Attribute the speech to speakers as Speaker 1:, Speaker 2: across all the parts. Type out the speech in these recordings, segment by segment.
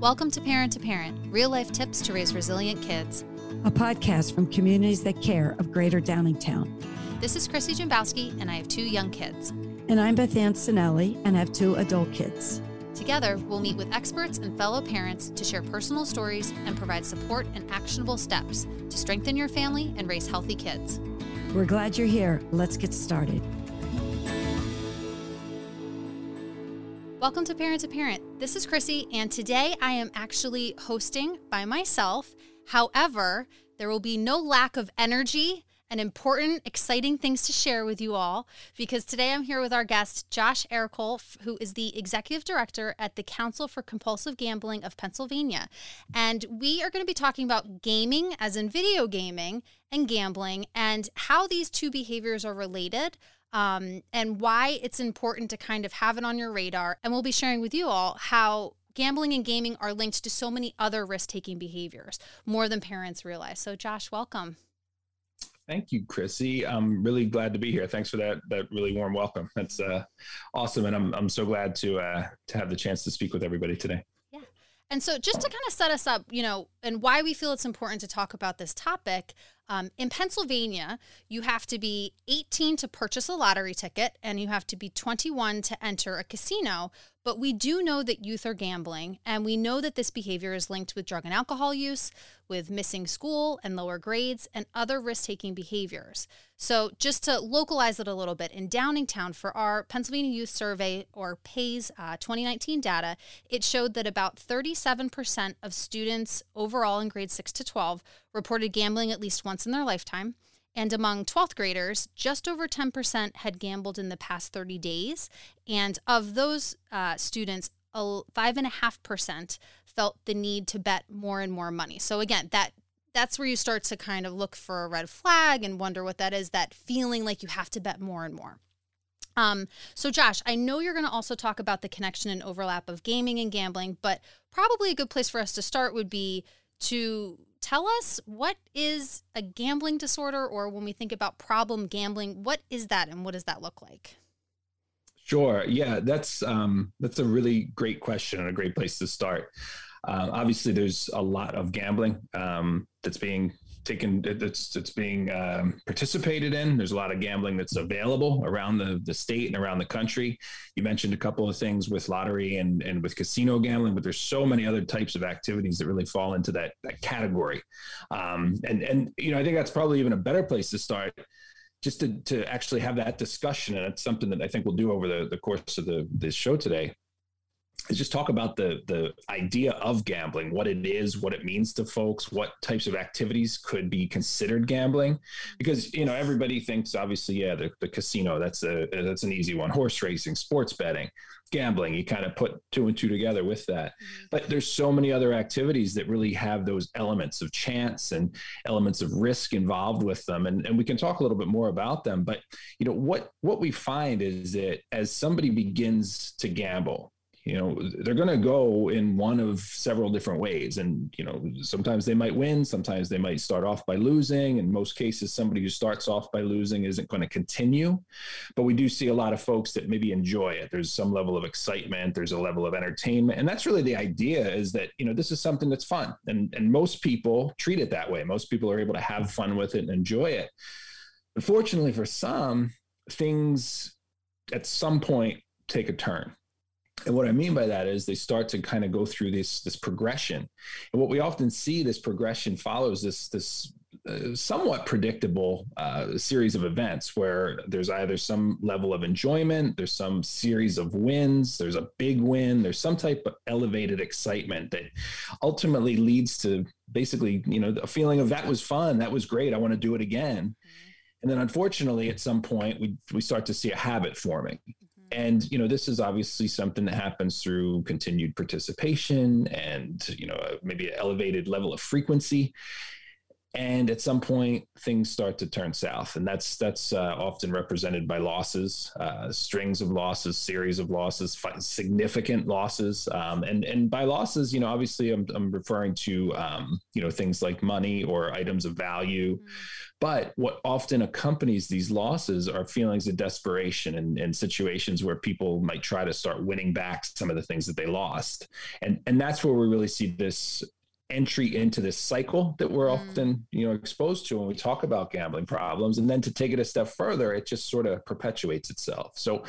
Speaker 1: Welcome to Parent to Parent, real life tips to raise resilient kids.
Speaker 2: A podcast from communities that care of Greater Downingtown.
Speaker 1: This is Chrissie Jimbowski, and I have two young kids.
Speaker 2: And I'm Beth Ann Sinelli, and I have two adult kids.
Speaker 1: Together, we'll meet with experts and fellow parents to share personal stories and provide support and actionable steps to strengthen your family and raise healthy kids.
Speaker 2: We're glad you're here. Let's get started.
Speaker 1: Welcome to Parent to Parent. This is Chrissie, and today I am actually hosting by myself. However, there will be no lack of energy and important, exciting things to share with you all because today I'm here with our guest, Josh Ercole, who is the executive director at the Council for Compulsive Gambling of Pennsylvania. And we are going to be talking about gaming, as in video gaming, and gambling, and how these two behaviors are related. Um, and why it's important to kind of have it on your radar. And we'll be sharing with you all how gambling and gaming are linked to so many other risk taking behaviors, more than parents realize. So, Josh, welcome.
Speaker 3: Thank you, Chrissie. I'm really glad to be here. Thanks for that that really warm welcome. That's uh, awesome, and I'm I'm so glad to uh, to have the chance to speak with everybody today.
Speaker 1: Yeah, and so just to kind of set us up, you know, and why we feel it's important to talk about this topic. Um, in Pennsylvania, you have to be 18 to purchase a lottery ticket and you have to be 21 to enter a casino. But we do know that youth are gambling, and we know that this behavior is linked with drug and alcohol use, with missing school and lower grades, and other risk taking behaviors. So, just to localize it a little bit, in Downingtown, for our Pennsylvania Youth Survey or PAYS uh, 2019 data, it showed that about 37% of students overall in grades 6 to 12 reported gambling at least once in their lifetime. And among 12th graders, just over 10% had gambled in the past 30 days. And of those uh, students, 5.5% felt the need to bet more and more money. So, again, that that's where you start to kind of look for a red flag and wonder what that is that feeling like you have to bet more and more. Um, so, Josh, I know you're going to also talk about the connection and overlap of gaming and gambling, but probably a good place for us to start would be to tell us what is a gambling disorder or when we think about problem gambling what is that and what does that look like?
Speaker 3: Sure. Yeah that's um, that's a really great question and a great place to start uh, obviously there's a lot of gambling um, that's being taken that's it's being um, participated in. There's a lot of gambling that's available around the, the state and around the country. You mentioned a couple of things with lottery and, and with casino gambling, but there's so many other types of activities that really fall into that, that category. Um, and and you know I think that's probably even a better place to start just to, to actually have that discussion. And it's something that I think we'll do over the, the course of the this show today is just talk about the the idea of gambling, what it is, what it means to folks, what types of activities could be considered gambling, because you know everybody thinks obviously yeah the, the casino that's a that's an easy one, horse racing, sports betting, gambling. You kind of put two and two together with that, mm-hmm. but there's so many other activities that really have those elements of chance and elements of risk involved with them, and and we can talk a little bit more about them. But you know what what we find is that as somebody begins to gamble you know they're going to go in one of several different ways. And you know sometimes they might win sometimes they might start off by losing. In most cases somebody who starts off by losing isn't going to continue. But we do see a lot of folks that maybe enjoy it. There's some level of excitement there's a level of entertainment. And that's really the idea is that you know this is something that's fun. And and most people treat it that way. Most people are able to have fun with it and enjoy it. Unfortunately for some things at some point take a turn and what I mean by that is they start to kind of go through this this progression, and what we often see this progression follows this this uh, somewhat predictable uh, series of events where there's either some level of enjoyment, there's some series of wins, there's a big win, there's some type of elevated excitement that ultimately leads to basically you know a feeling of that was fun, that was great, I want to do it again. Mm-hmm. And then unfortunately, at some point, we, we start to see a habit forming and you know this is obviously something that happens through continued participation and you know maybe an elevated level of frequency and at some point things start to turn south. And that's that's uh, often represented by losses uh, strings of losses series of losses significant losses. Um, and and by losses you know obviously i'm, I'm referring to um, you know things like money or items of value. Mm-hmm. but what often accompanies these losses are feelings of desperation and, and situations where people might try to start winning back some of the things that they lost. And and that's where we really see this entry into this cycle that we're mm. often you know exposed to when we talk about gambling problems and then to take it a step further it just sort of perpetuates itself so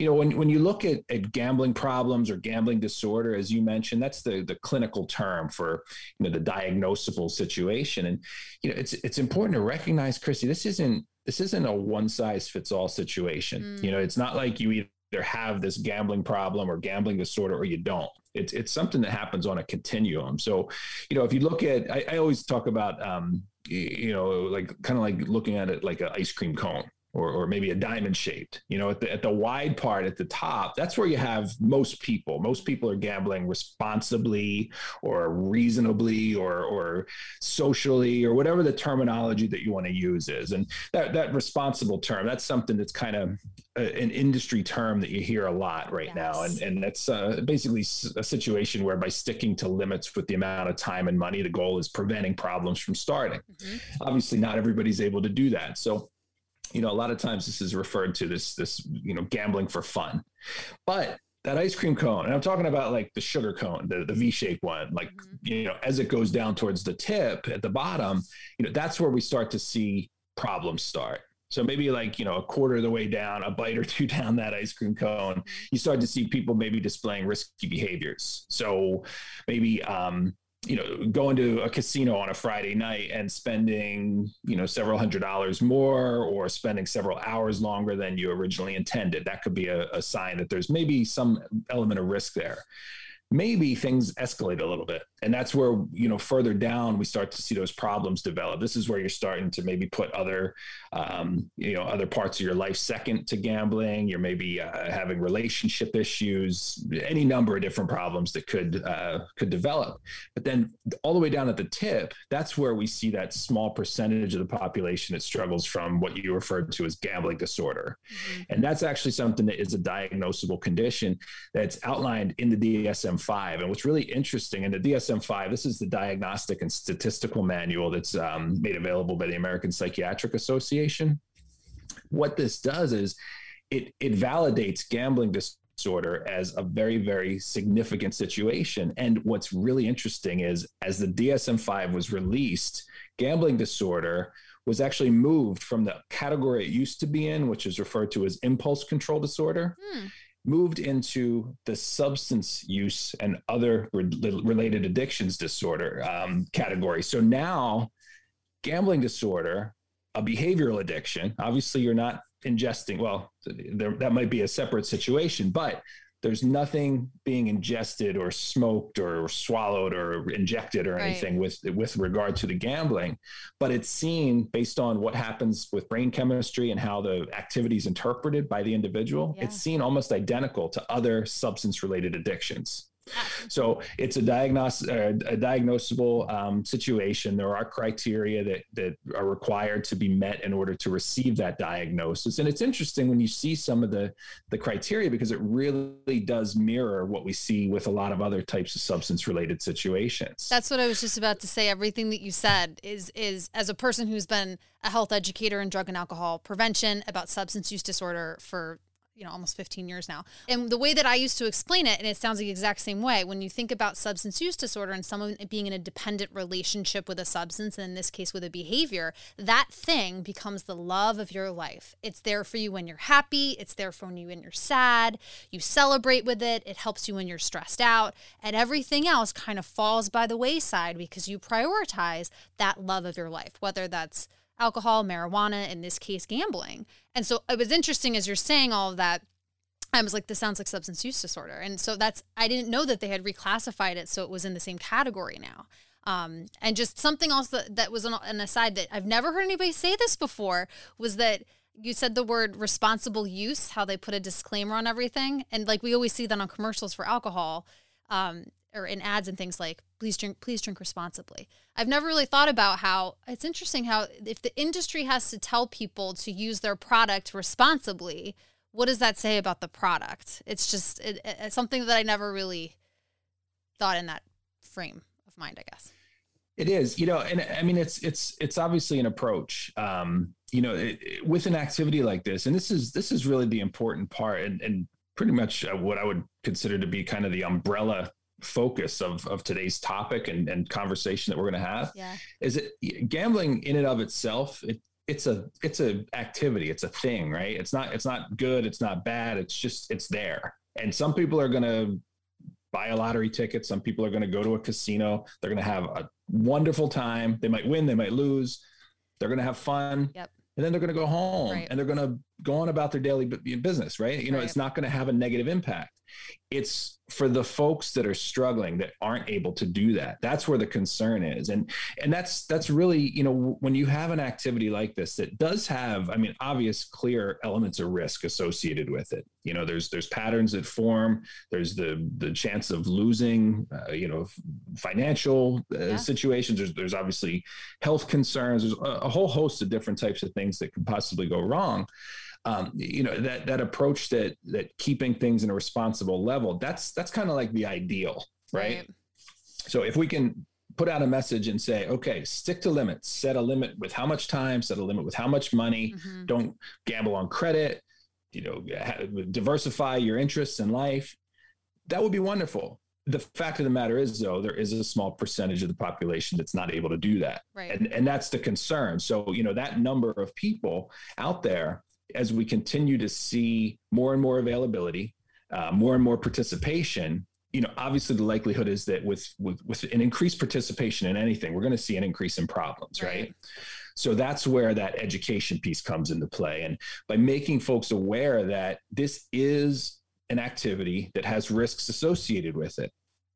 Speaker 3: you know when, when you look at, at gambling problems or gambling disorder as you mentioned that's the the clinical term for you know the diagnosable situation and you know it's it's important to recognize chrissie this isn't this isn't a one size fits all situation mm. you know it's not like you either have this gambling problem or gambling disorder or you don't it's it's something that happens on a continuum. So, you know, if you look at, I, I always talk about, um, you know, like kind of like looking at it like an ice cream cone or, or maybe a diamond shaped you know at the, at the wide part at the top that's where you have most people. Most people are gambling responsibly or reasonably or or socially or whatever the terminology that you want to use is. And that that responsible term that's something that's kind of a, an industry term that you hear a lot right yes. now and and that's uh, basically a situation where by sticking to limits with the amount of time and money the goal is preventing problems from starting. Mm-hmm. obviously not everybody's able to do that. So you know a lot of times this is referred to this this you know gambling for fun but that ice cream cone and i'm talking about like the sugar cone the, the v-shaped one like mm-hmm. you know as it goes down towards the tip at the bottom you know that's where we start to see problems start so maybe like you know a quarter of the way down a bite or two down that ice cream cone mm-hmm. you start to see people maybe displaying risky behaviors so maybe um you know, going to a casino on a Friday night and spending, you know, several hundred dollars more or spending several hours longer than you originally intended. That could be a, a sign that there's maybe some element of risk there maybe things escalate a little bit. And that's where you know further down we start to see those problems develop. This is where you're starting to maybe put other um, you know other parts of your life second to gambling. You're maybe uh, having relationship issues any number of different problems that could uh, could develop. But then all the way down at the tip that's where we see that small percentage of the population that struggles from what you referred to as gambling disorder. Mm-hmm. and that's actually something that is a diagnosable condition that's outlined in the DSM 5. And what's really interesting in the DSM 5, this is the diagnostic and statistical manual that's um, made available by the American Psychiatric Association. What this does is it, it validates gambling disorder as a very, very significant situation. And what's really interesting is as the DSM 5 was released, gambling disorder was actually moved from the category it used to be in, which is referred to as impulse control disorder. Hmm moved into the substance use and other re- related addictions disorder um, category. So now, gambling disorder, a behavioral addiction, obviously, you're not ingesting, well, there, that might be a separate situation, but there's nothing being ingested or smoked or swallowed or injected or anything right. with with regard to the gambling but it's seen based on what happens with brain chemistry and how the activity is interpreted by the individual yeah. it's seen almost identical to other substance related addictions so it's a, diagnos- uh, a diagnosable um, situation. There are criteria that that are required to be met in order to receive that diagnosis. And it's interesting when you see some of the the criteria because it really does mirror what we see with a lot of other types of substance related situations.
Speaker 1: That's what I was just about to say. Everything that you said is is as a person who's been a health educator in drug and alcohol prevention about substance use disorder for you know almost 15 years now. And the way that i used to explain it and it sounds the exact same way when you think about substance use disorder and someone being in a dependent relationship with a substance and in this case with a behavior that thing becomes the love of your life. It's there for you when you're happy. It's there for you when you're sad. You celebrate with it. It helps you when you're stressed out. And everything else kind of falls by the wayside because you prioritize that love of your life whether that's alcohol, marijuana, in this case, gambling. And so it was interesting as you're saying all of that. I was like, this sounds like substance use disorder. And so that's, I didn't know that they had reclassified it so it was in the same category now. Um, and just something else that, that was an, an aside that I've never heard anybody say this before was that you said the word responsible use, how they put a disclaimer on everything. And like we always see that on commercials for alcohol. Um, or in ads and things like please drink please drink responsibly. I've never really thought about how it's interesting how if the industry has to tell people to use their product responsibly, what does that say about the product? It's just it, something that I never really thought in that frame of mind, I guess.
Speaker 3: It is, you know, and I mean, it's it's it's obviously an approach, um, you know, it, it, with an activity like this, and this is this is really the important part, and, and pretty much uh, what I would consider to be kind of the umbrella focus of of today's topic and, and conversation that we're going to have.
Speaker 1: Yeah.
Speaker 3: Is it gambling in and of itself? It it's a it's a activity, it's a thing, right? It's not it's not good, it's not bad, it's just it's there, and some people are going to buy a lottery ticket. Some people are going to go to a casino. They're going to have a wonderful time. They might win, they might lose. They're going to have fun.
Speaker 1: Yep.
Speaker 3: And then they're going to go home
Speaker 1: Right.
Speaker 3: and they're going to go on about their daily business, right? You know,
Speaker 1: Right.
Speaker 3: it's not going to have a negative impact. It's for the folks that are struggling that aren't able to do that. That's where the concern is. And and that's that's really, you know, when you have an activity like this that does have, I mean, obvious clear elements of risk associated with it. You know, there's there's patterns that form, there's the the chance of losing, uh, you know, financial uh,
Speaker 1: Yeah.
Speaker 3: situations. There's there's obviously health concerns. There's a, a whole host of different types of things that could possibly go wrong. Um, you know that that approach that that keeping things in a responsible level. That's that's kind of like the ideal, right? So if we can put out a message and say, okay, stick to limits, set a limit with how much time, set a limit with how much money,
Speaker 1: Mhm.
Speaker 3: don't gamble on credit, you know, diversify your interests in life. That would be wonderful. The fact of the matter is, though, there is a small percentage of the population that's not able to do that.
Speaker 1: Right.
Speaker 3: And, and that's the concern. So, you know, that number of people out there, as we continue to see more and more availability, uh, more and more participation, you know, obviously the likelihood is that with with with an increased participation in anything, we're going to see an increase in problems, right?
Speaker 1: Right.
Speaker 3: So that's where that education piece comes into play. And by making folks aware that this is an activity that has risks associated with it,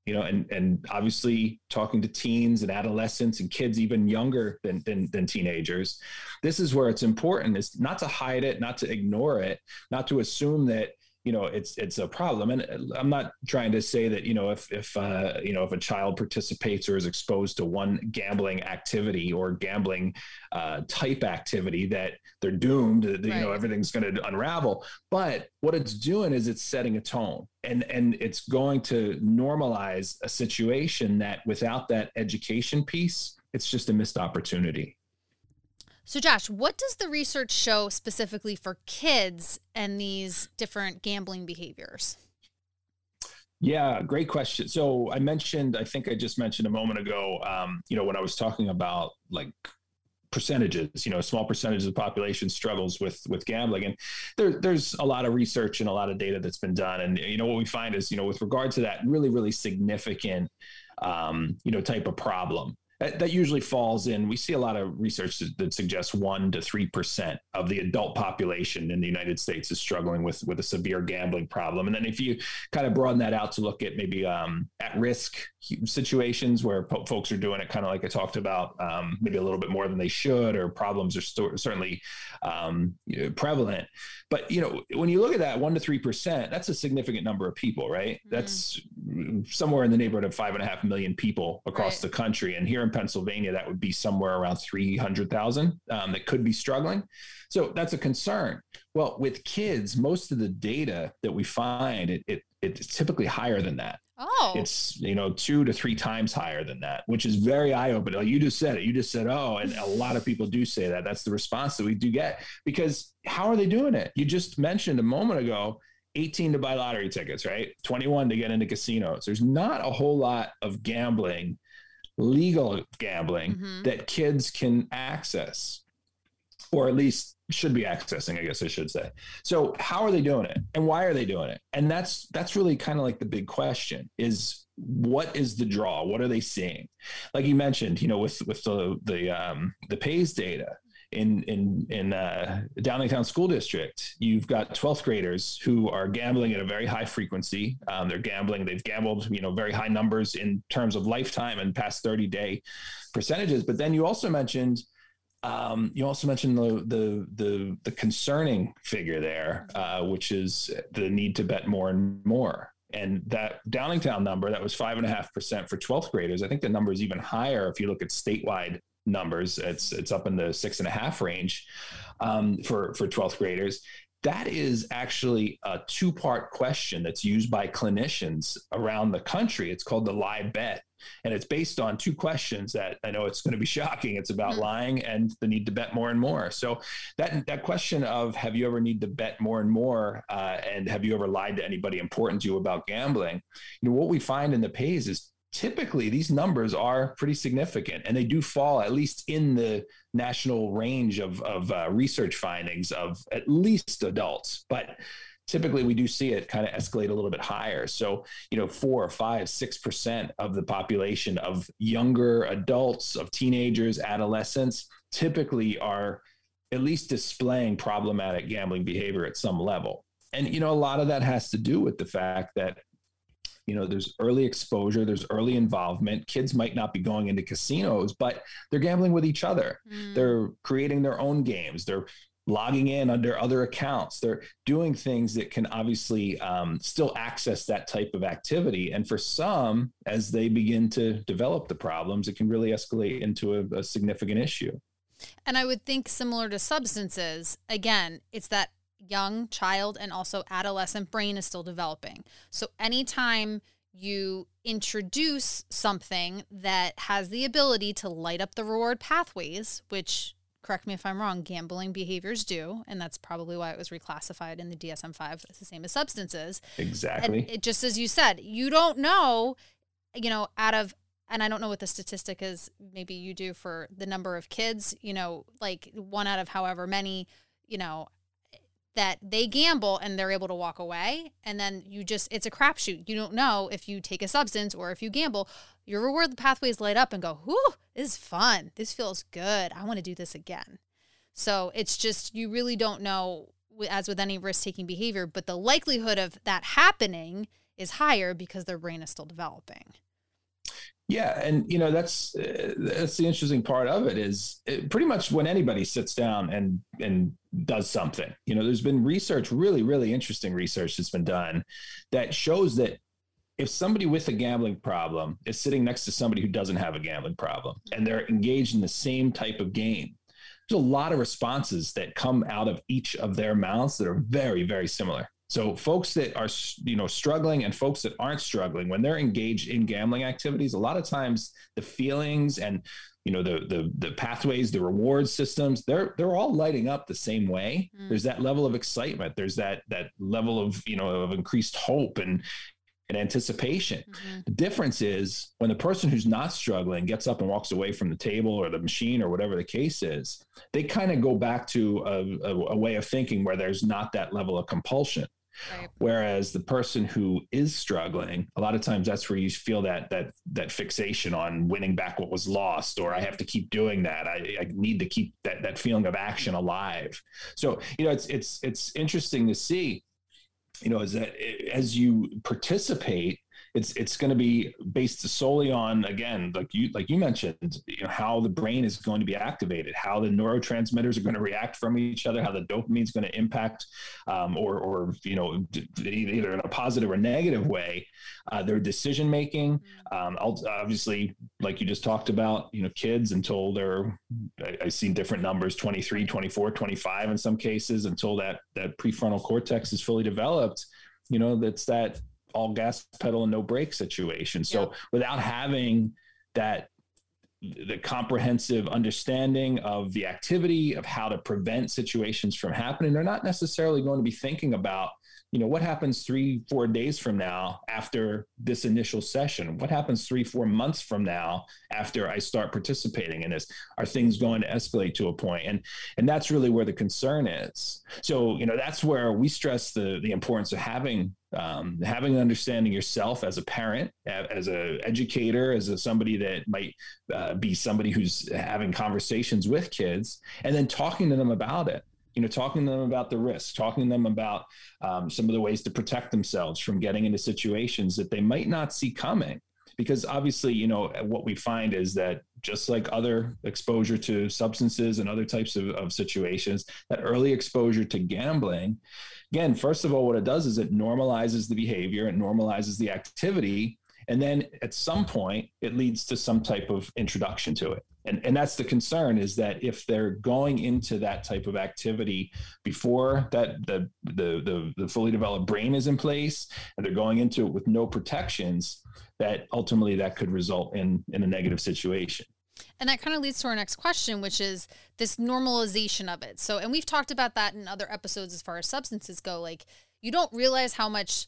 Speaker 3: you know, and and obviously talking to teens and adolescents and kids even younger than than, than teenagers, this is where it's important is not to hide it, not to ignore it, not to assume that you know it's it's a problem. And i'm not trying to say that you know if if uh, you know if a child participates or is exposed to one gambling activity or gambling uh, type activity that they're doomed that, you know everything's going to unravel. But what it's doing is it's setting a tone. And and it's going to normalize a situation that without that education piece it's just a missed opportunity
Speaker 1: So, Josh, what does the research show specifically for kids and these different gambling behaviors?
Speaker 3: Yeah, great question. So I mentioned, I think I just mentioned a moment ago, um, you know, when I was talking about like percentages, you know, a small percentage of the population struggles with with gambling, and there, there's a lot of research and a lot of data that's been done, and you know what we find is, you know, with regard to that really really significant, um, you know, type of problem. That, that usually falls in. We see a lot of research that, that suggests one to three percent of the adult population in the United States is struggling with with a severe gambling problem. And then if you kind of broaden that out to look at maybe um, at risk situations where po- folks are doing it kind of like I talked about, um, maybe a little bit more than they should, or problems are sto- certainly um, prevalent. But you know, when you look at that one to three percent, that's a significant number of people, right?
Speaker 1: Mhm.
Speaker 3: That's somewhere in the neighborhood of five and a half million people across
Speaker 1: Right.
Speaker 3: the country. And here in Pennsylvania, that would be somewhere around three hundred thousand um, that could be struggling. So that's a concern. Well, with kids, most of the data that we find, it, it it's typically higher than that.
Speaker 1: Oh,
Speaker 3: It's you know two to three times higher than that, which is very eye opening. You just said it. You just said, oh, and a lot of people do say that. That's the response that we do get because how are they doing it? You just mentioned a moment ago. 18 to buy lottery tickets, right? 21 to get into casinos. There's not a whole lot of gambling, legal gambling
Speaker 1: Mhm.
Speaker 3: that kids can access, or at least should be accessing, I guess I should say. So how are they doing it? And why are they doing it? And that's that's really kind of like the big question is what is the draw? What are they seeing? Like you mentioned, you know, with with the the um the PAYS data in in in uh, Downingtown School District, you've got 12th graders who are gambling at a very high frequency. Um, they're gambling; they've gambled, you know, very high numbers in terms of lifetime and past 30 day percentages. But then you also mentioned um, you also mentioned the the the, the concerning figure there, uh, which is the need to bet more and more. And that Downingtown number, that was five and a half percent for 12th graders. I think the number is even higher if you look at statewide numbers. It's it's up in the six and a half range um, for for 12th graders. That is actually a two part question that's used by clinicians around the country. It's called the lie bet. And it's based on two questions that I know it's going to be shocking. It's about mm-hmm. lying and the need to bet more and more. So that that question of have you ever need to bet more and more, uh, and have you ever lied to anybody important to you about gambling? You know what we find in the PAYS is typically these numbers are pretty significant and they do fall at least in the national range of, of uh, research findings of at least adults but typically we do see it kind of escalate a little bit higher. So, you know, four or five, six percent of the population of younger adults, of teenagers, adolescents typically are at least displaying problematic gambling behavior at some level. And, you know, a lot of that has to do with the fact that you know there's early exposure there's early involvement kids might not be going into casinos but they're gambling with each other mm. they're creating their own games they're logging in under other accounts. They're doing things that can obviously um, still access that type of activity. And for some, as they begin to develop the problems, it can really escalate into a, a significant issue.
Speaker 1: And I would think similar to substances, again, it's that young child and also adolescent brain is still developing. So anytime you introduce something that has the ability to light up the reward pathways, which correct me if I'm wrong, gambling behaviors do, and that's probably why it was reclassified in the DSM 5 as the same as substances.
Speaker 3: Exactly.
Speaker 1: And it, just as you said, you don't know, you know, out of, and I don't know what the statistic is, maybe you do for the number of kids, you know, like one out of however many, you know, that they gamble and they're able to walk away. And then you just, it's a crapshoot. You don't know if you take a substance or if you gamble, your reward pathways light up and go, whoo, this is fun. This feels good. I want to do this again. So it's just, you really don't know, as with any risk taking behavior, but the likelihood of that happening is higher because their brain is still developing.
Speaker 3: Yeah, and you know that's uh, that's the interesting part of it is it, pretty much when anybody sits down and and does something. You know, there's been research, really really interesting research that's been done that shows that if somebody with a gambling problem is sitting next to somebody who doesn't have a gambling problem and they're engaged in the same type of game, there's a lot of responses that come out of each of their mouths that are very, very similar. So folks that are you know struggling and folks that aren't struggling when they're engaged in gambling activities, a lot of times the feelings and you know the the the pathways, the reward systems, they're they're all lighting up the same way. Mm. There's that level of excitement. There's that that level of you know of increased hope and and anticipation. Mm-hmm. The difference is when the person who's not struggling gets up and walks away from the table or the machine or whatever the case is, they kind of go back to a, a, a, way of thinking where there's not that level of compulsion. Right. Whereas the person who is struggling, a lot of times that's where you feel that that that fixation on winning back what was lost, or I have to keep doing that. I, I need to keep that that feeling of action alive. So you know, it's it's it's interesting to see you know, is that as you participate, it's it's going to be based solely on again, like you like you mentioned, you know, how the brain is going to be activated, how the neurotransmitters are going to react from each other, how the dopamine is going to impact, um, or or you know, either in a positive or negative way, uh, their decision making. Mm-hmm. Um, obviously, like you just talked about, you know, kids until they're I, I've seen different numbers 23, 24, 25 in some cases until that that prefrontal cortex is fully developed. You know, that's that all gas pedal and no brake situation. So yep. without having that the comprehensive understanding of the activity of how to prevent situations from happening, they're not necessarily going to be thinking about you know what happens three four days from now after this initial session? What happens three four months from now after i start participating in this? Are things going to escalate to a point? And and that's really where the concern is. So you know that's where we stress the the importance of having um, having an understanding yourself as a parent, as a educator, as a, somebody that might uh, be somebody who's having conversations with kids, and then talking to them about it you know, talking to them about the risks, talking to them about um, some of the ways to protect themselves from getting into situations that they might not see coming. because obviously, you know, what we find is that just like other exposure to substances and other types of, of situations, that early exposure to gambling, again, first of all, what it does is it normalizes the behavior, it normalizes the activity. And then at some point, it leads to some type of introduction to it. And, and that's the concern is that if they're going into that type of activity before that the, the, the, the fully developed brain is in place and they're going into it with no protections, that ultimately that could result in, in a negative situation.
Speaker 1: And that kind of leads to our next question, which is this normalization of it. So, and we've talked about that in other episodes as far as substances go. Like, you don't realize how much,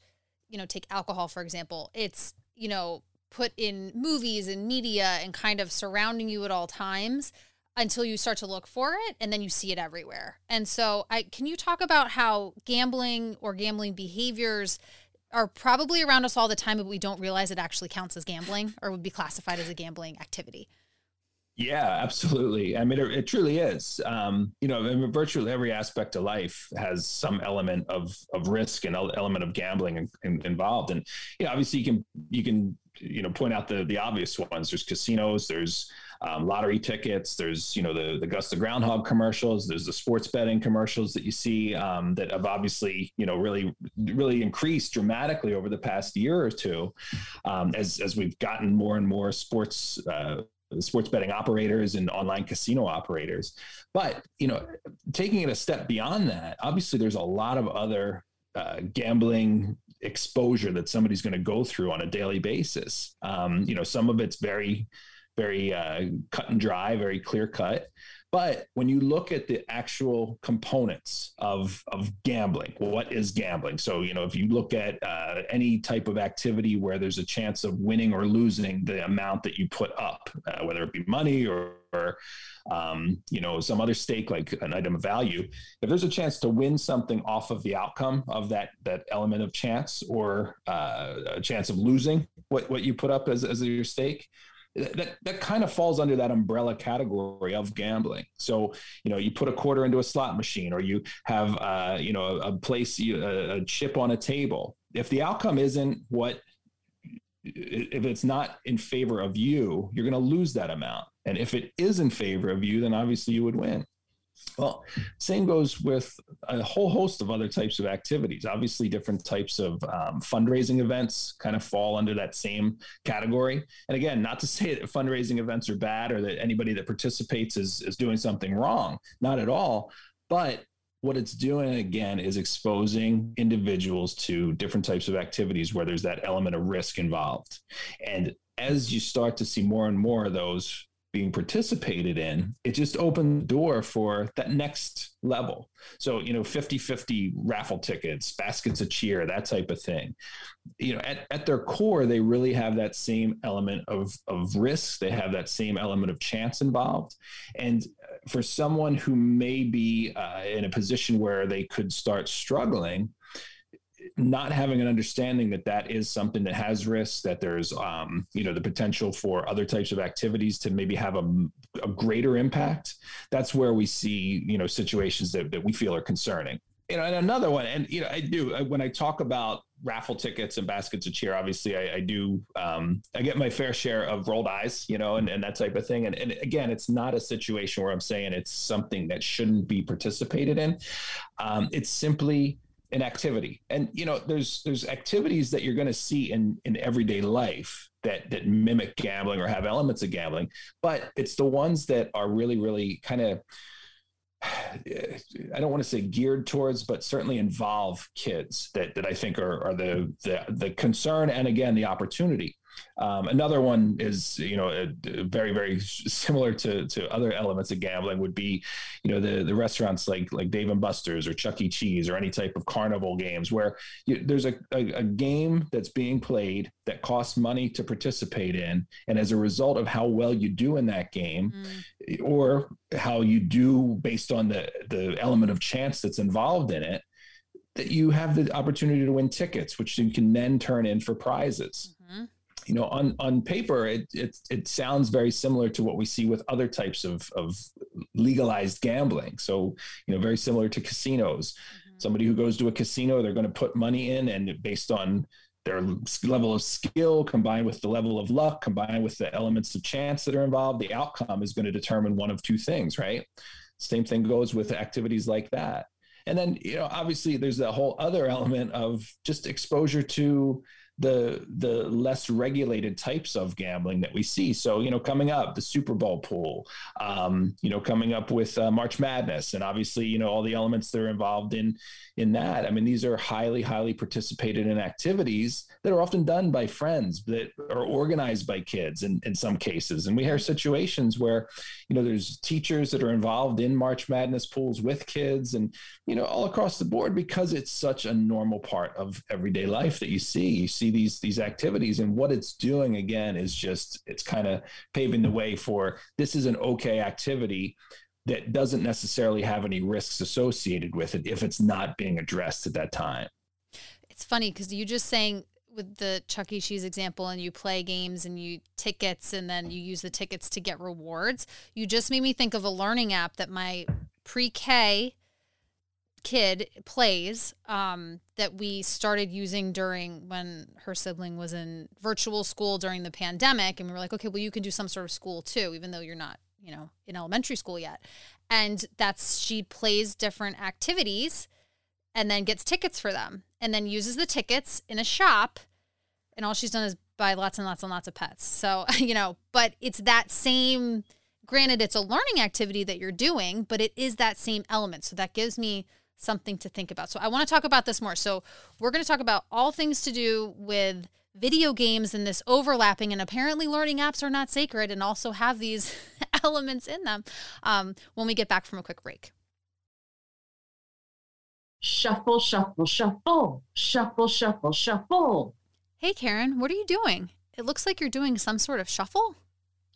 Speaker 1: you know, take alcohol, for example, it's, you know, put in movies and media and kind of surrounding you at all times until you start to look for it and then you see it everywhere. And so, I can you talk about how gambling or gambling behaviors are probably around us all the time, but we don't realize it actually counts as gambling or would be classified as a gambling activity?
Speaker 3: Yeah, absolutely. I mean, it, it truly is. Um, you know, I mean, virtually every aspect of life has some element of of risk and element of gambling in, in, involved. And you know, obviously, you can you can you know point out the the obvious ones. There's casinos. There's um, lottery tickets. There's you know the the Gus the Groundhog commercials. There's the sports betting commercials that you see um, that have obviously you know really really increased dramatically over the past year or two um, as as we've gotten more and more sports. Uh, sports betting operators and online casino operators. But you know, taking it a step beyond that, obviously there's a lot of other uh, gambling exposure that somebody's going to go through on a daily basis. Um, you know, some of it's very, very uh, cut and dry, very clear cut. But when you look at the actual components of, of gambling, what is gambling? So, you know, if you look at uh, any type of activity where there's a chance of winning or losing the amount that you put up, uh, whether it be money or, or um, you know, some other stake like an item of value, if there's a chance to win something off of the outcome of that that element of chance or uh, a chance of losing what, what you put up as, as your stake, that, that kind of falls under that umbrella category of gambling. So, you know, you put a quarter into a slot machine or you have, uh, you know, a, a place, a, a chip on a table. If the outcome isn't what, if it's not in favor of you, you're going to lose that amount. And if it is in favor of you, then obviously you would win. Well, same goes with a whole host of other types of activities. Obviously, different types of um, fundraising events kind of fall under that same category. And again, not to say that fundraising events are bad or that anybody that participates is, is doing something wrong, not at all. But what it's doing again is exposing individuals to different types of activities where there's that element of risk involved. And as you start to see more and more of those being participated in, it just opened the door for that next level. So, you know, 50 50 raffle tickets, baskets of cheer, that type of thing. You know, at, at their core, they really have that same element of, of risk. They have that same element of chance involved. And for someone who may be uh, in a position where they could start struggling, not having an understanding that that is something that has risks, that there's, um, you know, the potential for other types of activities to maybe have a, a greater impact. That's where we see, you know, situations that, that we feel are concerning. You know, and another one, and you know, I do when I talk about raffle tickets and baskets of cheer. Obviously, I, I do. Um, I get my fair share of rolled eyes, you know, and, and that type of thing. And, and again, it's not a situation where I'm saying it's something that shouldn't be participated in. Um, it's simply an activity and you know there's there's activities that you're going to see in in everyday life that that mimic gambling or have elements of gambling but it's the ones that are really really kind of I don't want to say geared towards, but certainly involve kids that, that I think are, are the, the the concern and again the opportunity. Um, another one is, you know, a, a very, very similar to, to other elements of gambling would be, you know, the, the restaurants like, like Dave and Buster's or Chuck E. Cheese or any type of carnival games where you, there's a, a, a game that's being played that costs money to participate in. And as a result of how well you do in that game mm. or how you do based on the, the element of chance that's involved in it, that you have the opportunity to win tickets, which you can then turn in for prizes. You know, on on paper, it it it sounds very similar to what we see with other types of of legalized gambling. So, you know, very similar to casinos. Mm-hmm. Somebody who goes to a casino, they're going to put money in, and based on their level of skill combined with the level of luck combined with the elements of chance that are involved the outcome is going to determine one of two things right same thing goes with activities like that and then you know obviously there's a whole other element of just exposure to the the less regulated types of gambling that we see. So you know, coming up the Super Bowl pool, um, you know, coming up with uh, March Madness, and obviously you know all the elements that are involved in in that. I mean, these are highly highly participated in activities that are often done by friends that are organized by kids in in some cases, and we hear situations where you know there's teachers that are involved in March Madness pools with kids, and you know all across the board because it's such a normal part of everyday life that you see. You see these these activities and what it's doing again is just it's kind of paving the way for this is an okay activity that doesn't necessarily have any risks associated with it if it's not being addressed at that time
Speaker 1: it's funny because you just saying with the Chuck E. Cheese example, and you play games and you tickets, and then you use the tickets to get rewards. You just made me think of a learning app that my pre K kid plays um, that we started using during when her sibling was in virtual school during the pandemic and we were like okay well you can do some sort of school too even though you're not you know in elementary school yet. And that's she plays different activities and then gets tickets for them and then uses the tickets in a shop and all she's done is buy lots and lots and lots of pets. So you know but it's that same granted it's a learning activity that you're doing but it is that same element. So that gives me something to think about. So I want to talk about this more. So we're going to talk about all things to do with video games and this overlapping and apparently learning apps are not sacred and also have these elements in them um, when we get back from a quick break.
Speaker 4: Shuffle shuffle shuffle. Shuffle shuffle shuffle.
Speaker 1: Hey karen what are you doing? It looks like you're doing some sort of shuffle.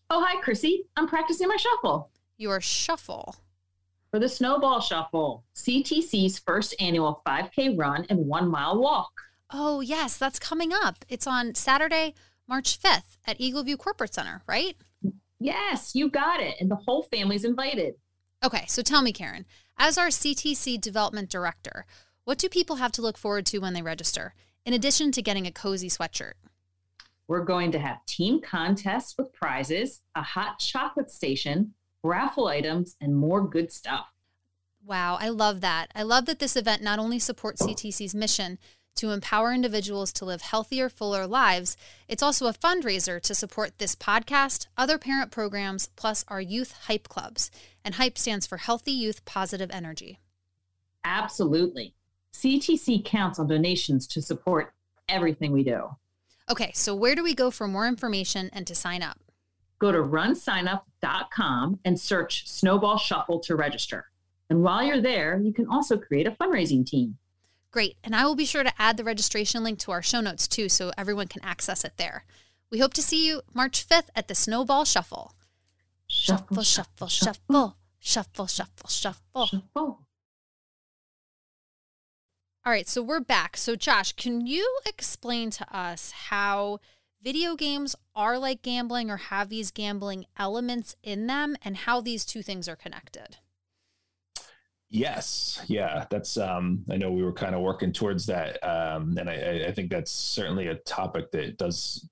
Speaker 4: Oh hi chrissie. I'm practicing my shuffle.
Speaker 1: Your shuffle
Speaker 4: for the Snowball Shuffle, CTC's first annual 5K run and one mile walk.
Speaker 1: Oh, yes, that's coming up. It's on Saturday, March 5th at Eagle View Corporate Center, right?
Speaker 4: Yes, you got it. And the whole family's invited.
Speaker 1: Okay, so tell me, Karen, as our CTC development director, what do people have to look forward to when they register, in addition to getting a cozy sweatshirt?
Speaker 4: We're going to have team contests with prizes, a hot chocolate station, raffle items, and more good stuff.
Speaker 1: Wow, I love that. I love that this event not only supports CTC's mission to empower individuals to live healthier, fuller lives, it's also a fundraiser to support this podcast, other parent programs, plus our youth hype clubs. And hype stands for Healthy Youth Positive Energy.
Speaker 4: Absolutely. CTC counts on donations to support everything we do.
Speaker 1: Okay, so where do we go for more information and to sign up?
Speaker 4: Go to runsignup.com and search Snowball Shuffle to register. And while you're there, you can also create a fundraising team.
Speaker 1: Great. And I will be sure to add the registration link to our show notes too, so everyone can access it there. We hope to see you March 5th at the Snowball Shuffle. Shuffle, shuffle, shuffle, shuffle, shuffle, shuffle. shuffle. All right, so we're back. So, Josh, can you explain to us how video games are like gambling or have these gambling elements in them and how these two things are connected.
Speaker 3: Yes, yeah, that's. Um, I know we were kind of working towards that, um, and I, I think that's certainly a topic that does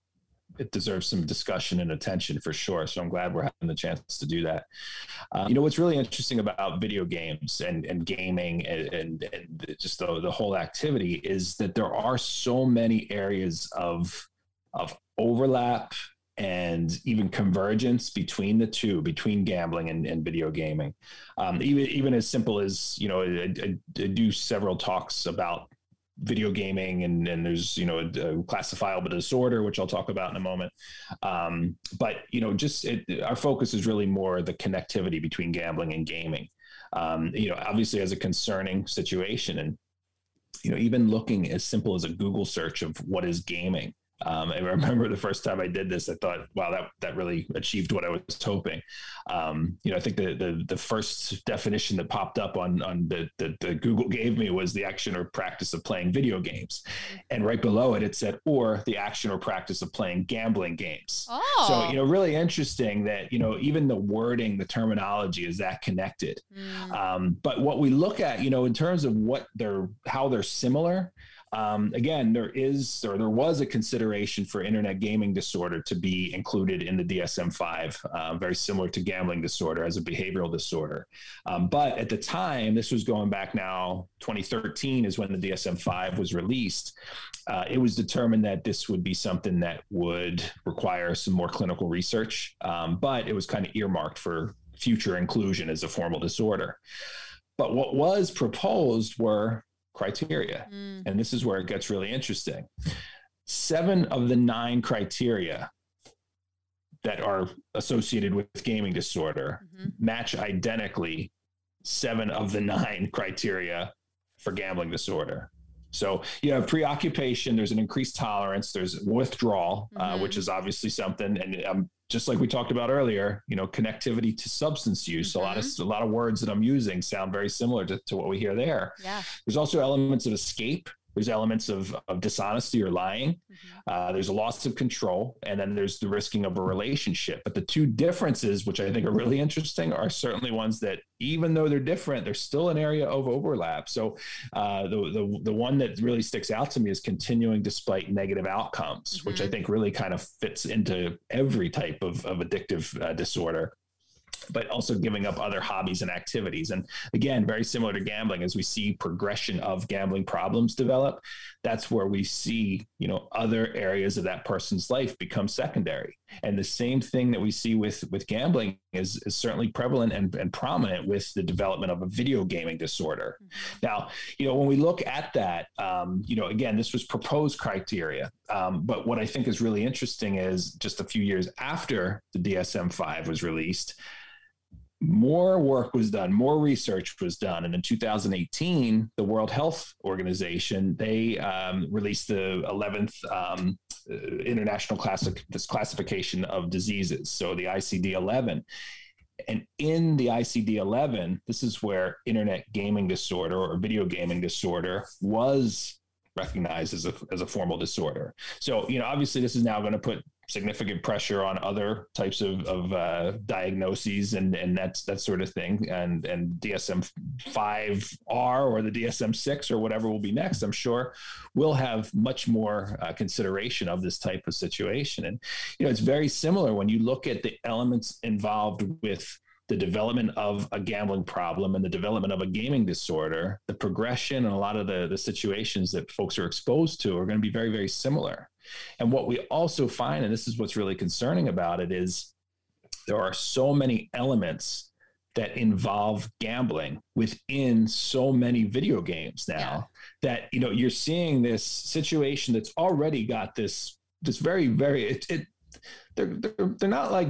Speaker 3: it deserves some discussion and attention for sure. So I'm glad we're having the chance to do that. Um, you know, what's really interesting about video games and, and gaming and, and, and just the, the whole activity is that there are so many areas of of overlap and even convergence between the two, between gambling and, and video gaming. Um, even even as simple as you know, I, I, I, do several talks about video gaming, and, and there's you know a, a classifiable disorder, which I'll talk about in a moment. Um, but you know, just it, our focus is really more the connectivity between gambling and gaming. Um, you know, obviously as a concerning situation, and you know, even looking as simple as a Google search of what is gaming um, I remember the first time I did this, I thought, wow, that, that really achieved what I was hoping. Um, you know, I think the, the, the first definition that popped up on, on the, the, the, Google gave me was the action or practice of playing video games. And right below it, it said, or the action or practice of playing gambling games. Oh. So, you know, really interesting that, you know, even the wording, the terminology is that connected. Mm. Um, but what we look at, you know, in terms of what they're, how they're similar, um, again, there is or there was a consideration for internet gaming disorder to be included in the DSM 5, uh, very similar to gambling disorder as a behavioral disorder. Um, but at the time, this was going back now, 2013 is when the DSM 5 was released. Uh, it was determined that this would be something that would require some more clinical research, um, but it was kind of earmarked for future inclusion as a formal disorder. But what was proposed were criteria. Mm. And this is where it gets really interesting. Seven of the nine criteria that are associated with gaming disorder mm-hmm. match identically seven of the nine criteria for gambling disorder. So you have preoccupation, there's an increased tolerance, there's withdrawal, uh, mm-hmm. uh, which is obviously something, and um, just like we talked about earlier, you know, connectivity to substance use. Mm-hmm. A lot of mm-hmm. a lot of words that I'm using sound very similar to, to what we hear there.
Speaker 1: Yeah.
Speaker 3: There's also elements of escape there's elements of, of dishonesty or lying. Mm-hmm. Uh, there's a loss of control, and then there's the risking of a relationship. But the two differences, which I think are really interesting, are certainly ones that, even though they're different, there's still an area of overlap. So uh, the, the the one that really sticks out to me is continuing despite negative outcomes, mm-hmm. which I mm-hmm. think really kind of fits into every type of, of addictive uh, disorder but also giving up other hobbies and activities. And again, very similar to gambling, as we see progression of gambling problems develop, that's where we see, you know, other areas of that person's life become secondary. And the same thing that we see with with gambling is, is certainly prevalent and, and prominent with the development of a video gaming disorder. Mm-hmm. Now, you know, when we look at that, um, you know, again, this was proposed criteria. Um, but what I think is really interesting is just a few years after the DSM 5 was released, more work was done, more research was done, and in 2018, the World Health Organization they um, released the 11th um, uh, international classic this classification of diseases, so the ICD-11. And in the ICD-11, this is where internet gaming disorder or video gaming disorder was recognized as a, as a formal disorder. So, you know, obviously this is now going to put significant pressure on other types of, of uh, diagnoses and, and that's that sort of thing. And, and DSM 5R or the DSM 6 or whatever will be next, I'm sure will have much more uh, consideration of this type of situation. And, you know, it's very similar when you look at the elements involved with the development of a gambling problem and the development of a gaming disorder, the progression and a lot of the, the situations that folks are exposed to are going to be very, very similar. And what we also find, and this is what's really concerning about it, is there are so many elements that involve gambling within so many video games now yeah. that you know you're seeing this situation that's already got this this very very it, it they're, they're they're not like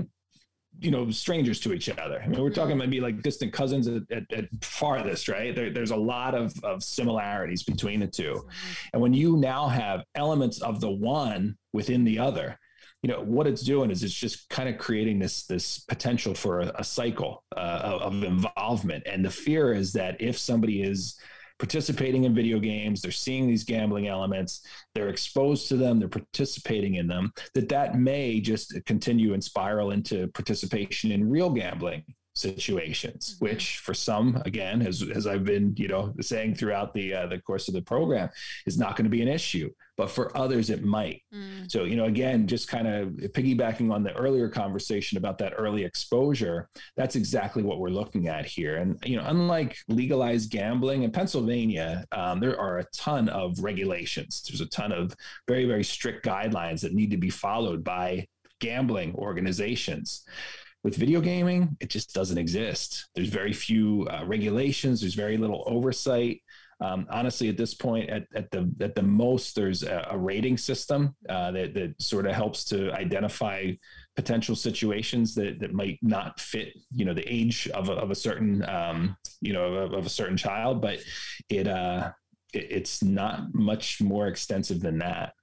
Speaker 3: you know strangers to each other. I mean, we're talking maybe like distant cousins at, at, at farthest, right? There, there's a lot of, of similarities between the two, and when you now have elements of the one within the other, you know what it's doing is it's just kind of creating this this potential for a, a cycle uh, of, of involvement, and the fear is that if somebody is participating in video games they're seeing these gambling elements they're exposed to them they're participating in them that that may just continue and spiral into participation in real gambling situations mm-hmm. which for some again as, as i've been you know saying throughout the uh, the course of the program is not going to be an issue but for others it might mm. so you know again just kind of piggybacking on the earlier conversation about that early exposure that's exactly what we're looking at here and you know unlike legalized gambling in pennsylvania um, there are a ton of regulations there's a ton of very very strict guidelines that need to be followed by gambling organizations with video gaming, it just doesn't exist. There's very few uh, regulations. There's very little oversight. Um, honestly, at this point, at, at the at the most, there's a, a rating system uh, that that sort of helps to identify potential situations that that might not fit, you know, the age of a, of a certain um, you know of, of, a certain child, but it uh, it, it's not much more extensive than that.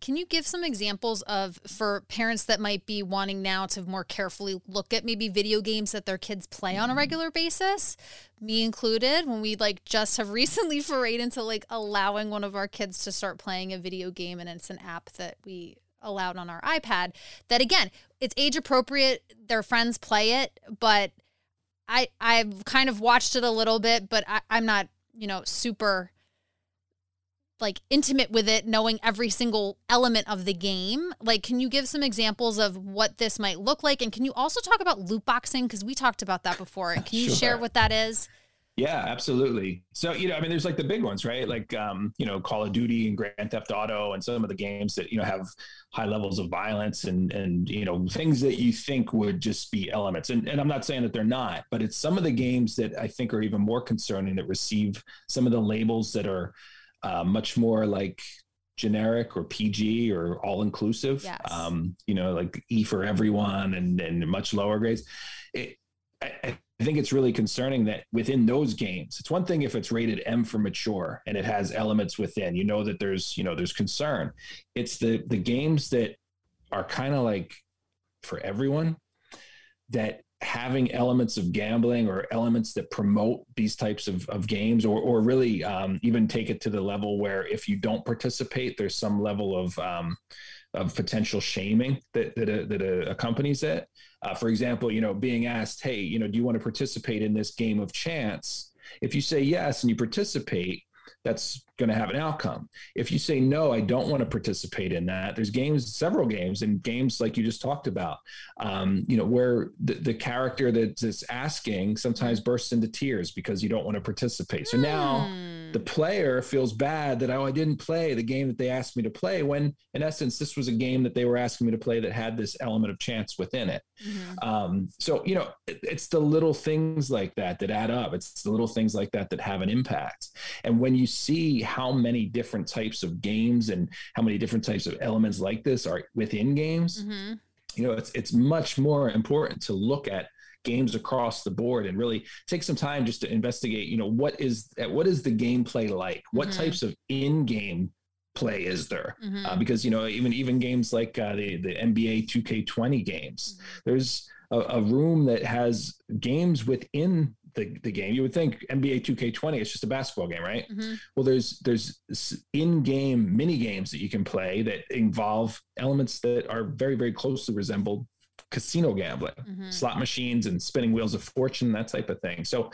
Speaker 1: Can you give some examples of for parents that might be wanting now to more carefully look at maybe video games that their kids play on a mm-hmm. regular basis? Me included, when we like just have recently forayed into like allowing one of our kids to start playing a video game and it's an app that we allowed on our iPad. That again, it's age appropriate. Their friends play it, but I I've kind of watched it a little bit, but I, I'm not, you know, super like intimate with it, knowing every single element of the game. Like, can you give some examples of what this might look like? And can you also talk about loot boxing? Because we talked about that before. And Can you
Speaker 3: Sure.
Speaker 1: share what that is?
Speaker 3: Yeah, absolutely. So, you know, I mean, there's like the big ones, right? Like, um, you know, Call of Duty and Grand Theft Auto and some of the games that, you know, have high levels of violence and, and, you know, things that you think would just be elements. And, and I'm not saying that they're not, but it's some of the games that I think are even more concerning that receive some of the labels that are uh, much more like generic or PG or all inclusive.
Speaker 1: Yes.
Speaker 3: Um, you know, like E for everyone and, and much lower grades. It, I, I think it's really concerning that within those games, it's one thing if it's rated M for mature and it has elements within, you know that there's, you know, there's concern. It's the the games that are kind of like for everyone that having elements of gambling or elements that promote these types of, of games or, or really um, even take it to the level where if you don't participate, there's some level of um, of potential shaming that that, uh, that uh, accompanies it. Uh, for example, you know, being asked, "Hey, you know, do you want to participate in this game of chance?" If you say yes and you participate, that's going to have an outcome. If you say no, I don't want to participate in that. There's games, several games, and games like you just talked about, um, you know, where the, the character that's asking sometimes bursts into tears because you don't want to participate. So now
Speaker 1: Hmm.
Speaker 3: the player feels bad that oh I didn't play the game that they asked me to play when in essence this was a game that they were asking me to play that had this element of chance within it.
Speaker 1: Mhm.
Speaker 3: Um, so you know it- it's the little things like that that add up. It's the little things like that that have an impact. And when you see how many different types of games and how many different types of elements like this are within games,
Speaker 1: Mhm.
Speaker 3: you know it's it's much more important to look at games across the board and really take some time just to investigate you know what is what is the gameplay like what
Speaker 1: Mhm.
Speaker 3: types of in-game play is there
Speaker 1: Mhm.
Speaker 3: uh, because you know even even games like uh, the the NBA 2K20 games there's a, a room that has games within the, the game you would think NBA 2K20 it's just a basketball game right
Speaker 1: Mhm.
Speaker 3: well there's there's in-game mini games that you can play that involve elements that are very very closely resembled casino gambling
Speaker 1: Mhm.
Speaker 3: slot machines and spinning wheels of fortune that type of thing so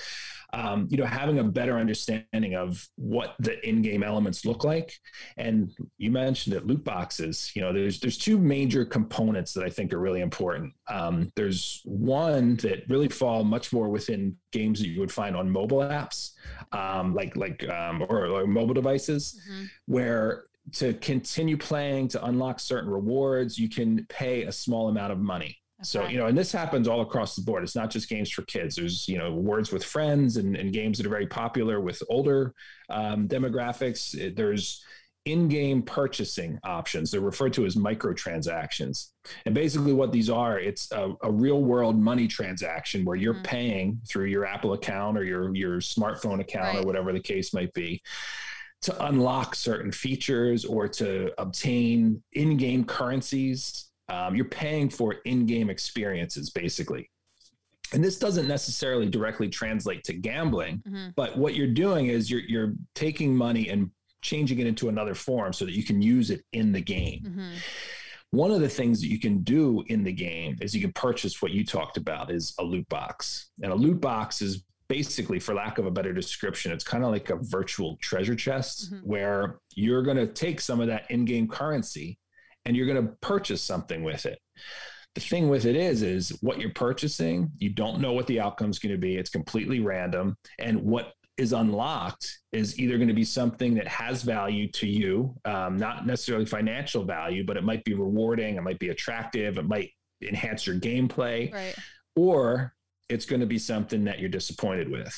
Speaker 3: um, you know having a better understanding of what the in-game elements look like. And you mentioned it loot boxes you know there's there's two major components that i think are really important. Um, there's one that really fall much more within games that you would find on mobile apps um, like like um, or, or mobile devices
Speaker 1: Mhm.
Speaker 3: where to continue playing to unlock certain rewards you can pay a small amount of money so you know and this happens all across the board it's not just games for kids there's you know words with friends and, and games that are very popular with older um, demographics there's in-game purchasing options they're referred to as microtransactions and basically what these are it's a, a real world money transaction where you're
Speaker 1: Mhm.
Speaker 3: paying through your apple account or your your smartphone account
Speaker 1: Right.
Speaker 3: or whatever the case might be to unlock certain features or to obtain in-game currencies. Um, you're paying for in-game experiences, basically. And this doesn't necessarily directly translate to gambling,
Speaker 1: Mhm.
Speaker 3: but what you're doing is you're you're taking money and changing it into another form so that you can use it in the game.
Speaker 1: Mhm.
Speaker 3: One of the things that you can do in the game is you can purchase what you talked about is a loot box. And a loot box is basically, for lack of a better description, it's kind of like a virtual treasure chest
Speaker 1: Mhm.
Speaker 3: where you're going to take some of that in-game currency and you're going to purchase something with it. The thing with it is, is what you're purchasing, you don't know what the outcome is going to be. It's completely random. And what is unlocked is either going to be something that has value to you, um, not necessarily financial value, but it might be rewarding, it might be attractive, it might enhance your gameplay,
Speaker 1: Right.
Speaker 3: or it's going to be something that you're disappointed with.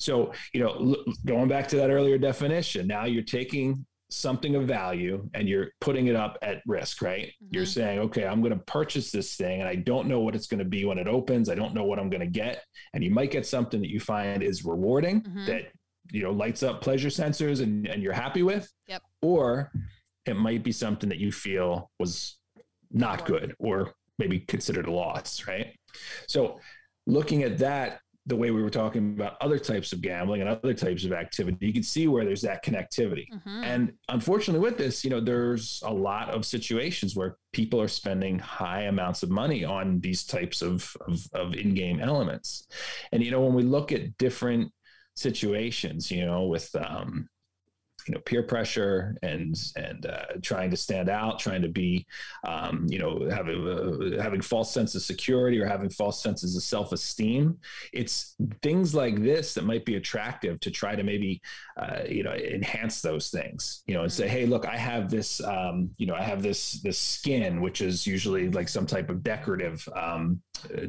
Speaker 3: So, you know, going back to that earlier definition, now you're taking something of value and you're putting it up at risk, right? You're
Speaker 1: Mhm.
Speaker 3: saying, okay, I'm going to purchase this thing and I don't know what it's going to be when it opens. I don't know what I'm going to get. And you might get something that you find is rewarding
Speaker 1: Mhm.
Speaker 3: that, you know, lights up pleasure sensors and, and you're happy with.
Speaker 1: Yep.
Speaker 3: Or it might be something that you feel was not good or maybe considered a loss, right? So looking at that the way we were talking about other types of gambling and other types of activity, you can see where there's that connectivity.
Speaker 1: Mhm.
Speaker 3: And unfortunately, with this, you know, there's a lot of situations where people are spending high amounts of money on these types of, of, of in game elements. And, you know, when we look at different situations, you know, with, um, you know peer pressure and and uh, trying to stand out, trying to be um, you know having uh, having false sense of security or having false senses of self esteem. It's things like this that might be attractive to try to maybe uh, you know enhance those things. You know, and say, mm-hmm. hey, look, I have this um, you know I have this this skin which is usually like some type of decorative um,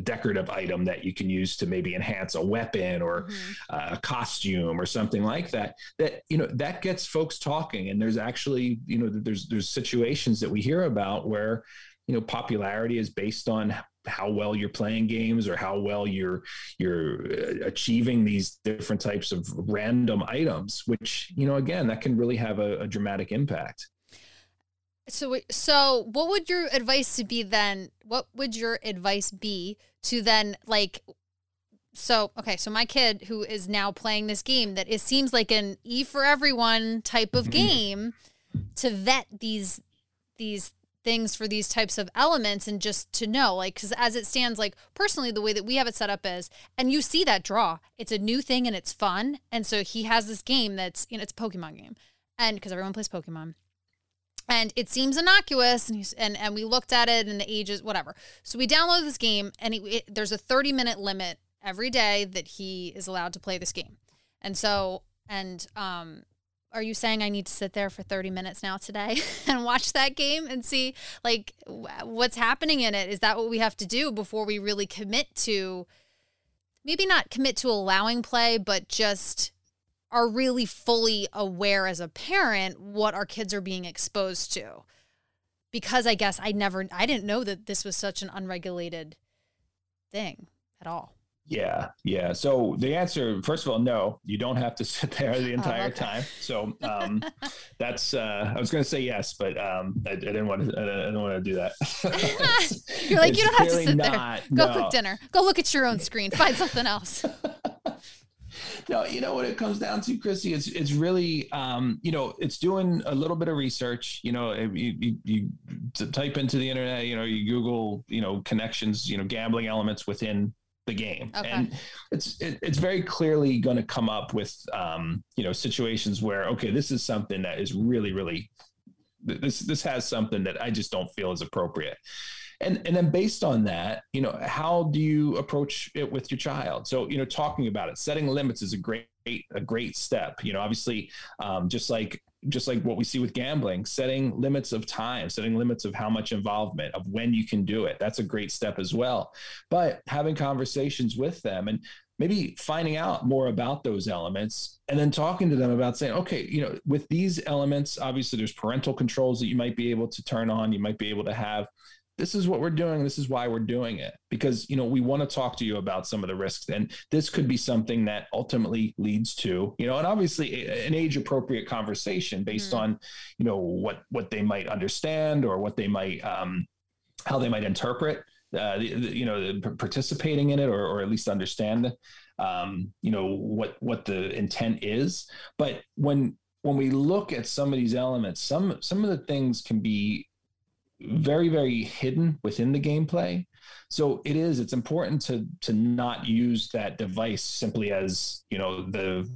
Speaker 3: decorative item that you can use to maybe enhance a weapon or mm-hmm. a costume or something like that that you know that gets folks talking and there's actually you know there's there's situations that we hear about where you know popularity is based on how well you're playing games or how well you're you're uh, achieving these different types of random items which you know again that can really have a, a dramatic impact
Speaker 1: so, so what would your advice to be then? What would your advice be to then like? So okay, so my kid who is now playing this game that it seems like an E for everyone type of mm-hmm. game to vet these these things for these types of elements and just to know like because as it stands like personally the way that we have it set up is and you see that draw. It's a new thing and it's fun. And so he has this game that's you know it's a pokemon game. And because everyone plays pokemon. And it seems innocuous and, and and we looked at it and the ages whatever. So we download this game and it, it, there's a 30 minute limit every day that he is allowed to play this game and so and um are you saying i need to sit there for 30 minutes now today and watch that game and see like what's happening in it is that what we have to do before we really commit to maybe not commit to allowing play but just are really fully aware as a parent what our kids are being exposed to. Because I guess I never, I didn't know that this was such an unregulated thing at all.
Speaker 3: Yeah, yeah. So the answer, first of all, no, you don't have to sit there the entire oh, okay. time. So um, that's. Uh, I was going to say yes, but um, I, I, didn't want to. I didn't want to do that.
Speaker 1: You're like you don't have to sit not, there. Go no. cook dinner. Go look at your own screen. Find something else
Speaker 3: no, you know what it comes down to, Chrissie. It's it's really, um, you know, it's doing a little bit of research. You know, you, you, you type into the internet, you know, you Google, you know, connections, you know, gambling elements within the game, okay. and it's it, it's very clearly going to come up with, um, you know, situations where okay, this is something that is really, really, this this has something that I just don't feel is appropriate. And and then based on that you know how do you approach it with your child? So you know talking about it setting limits is a great a great step. You know obviously um, just like just like what we see with gambling setting limits of time setting limits of how much involvement of when you can do it. That's a great step as well. But having conversations with them and maybe finding out more about those elements and then talking to them about saying okay you know with these elements obviously there's parental controls that you might be able to turn on you might be able to have this is what we're doing this is why we're doing it because you know we want to talk to you about some of the risks and this could be something that ultimately leads to you know and obviously an age appropriate conversation based mm-hmm. on you know what what they might understand or what they might um how they might interpret uh, the, the, you know participating in it or, or at least understand um, you know what what the intent is but when when we look at some of these elements some some of the things can be very very hidden within the gameplay. So it is it's important to to not use that device simply as you know the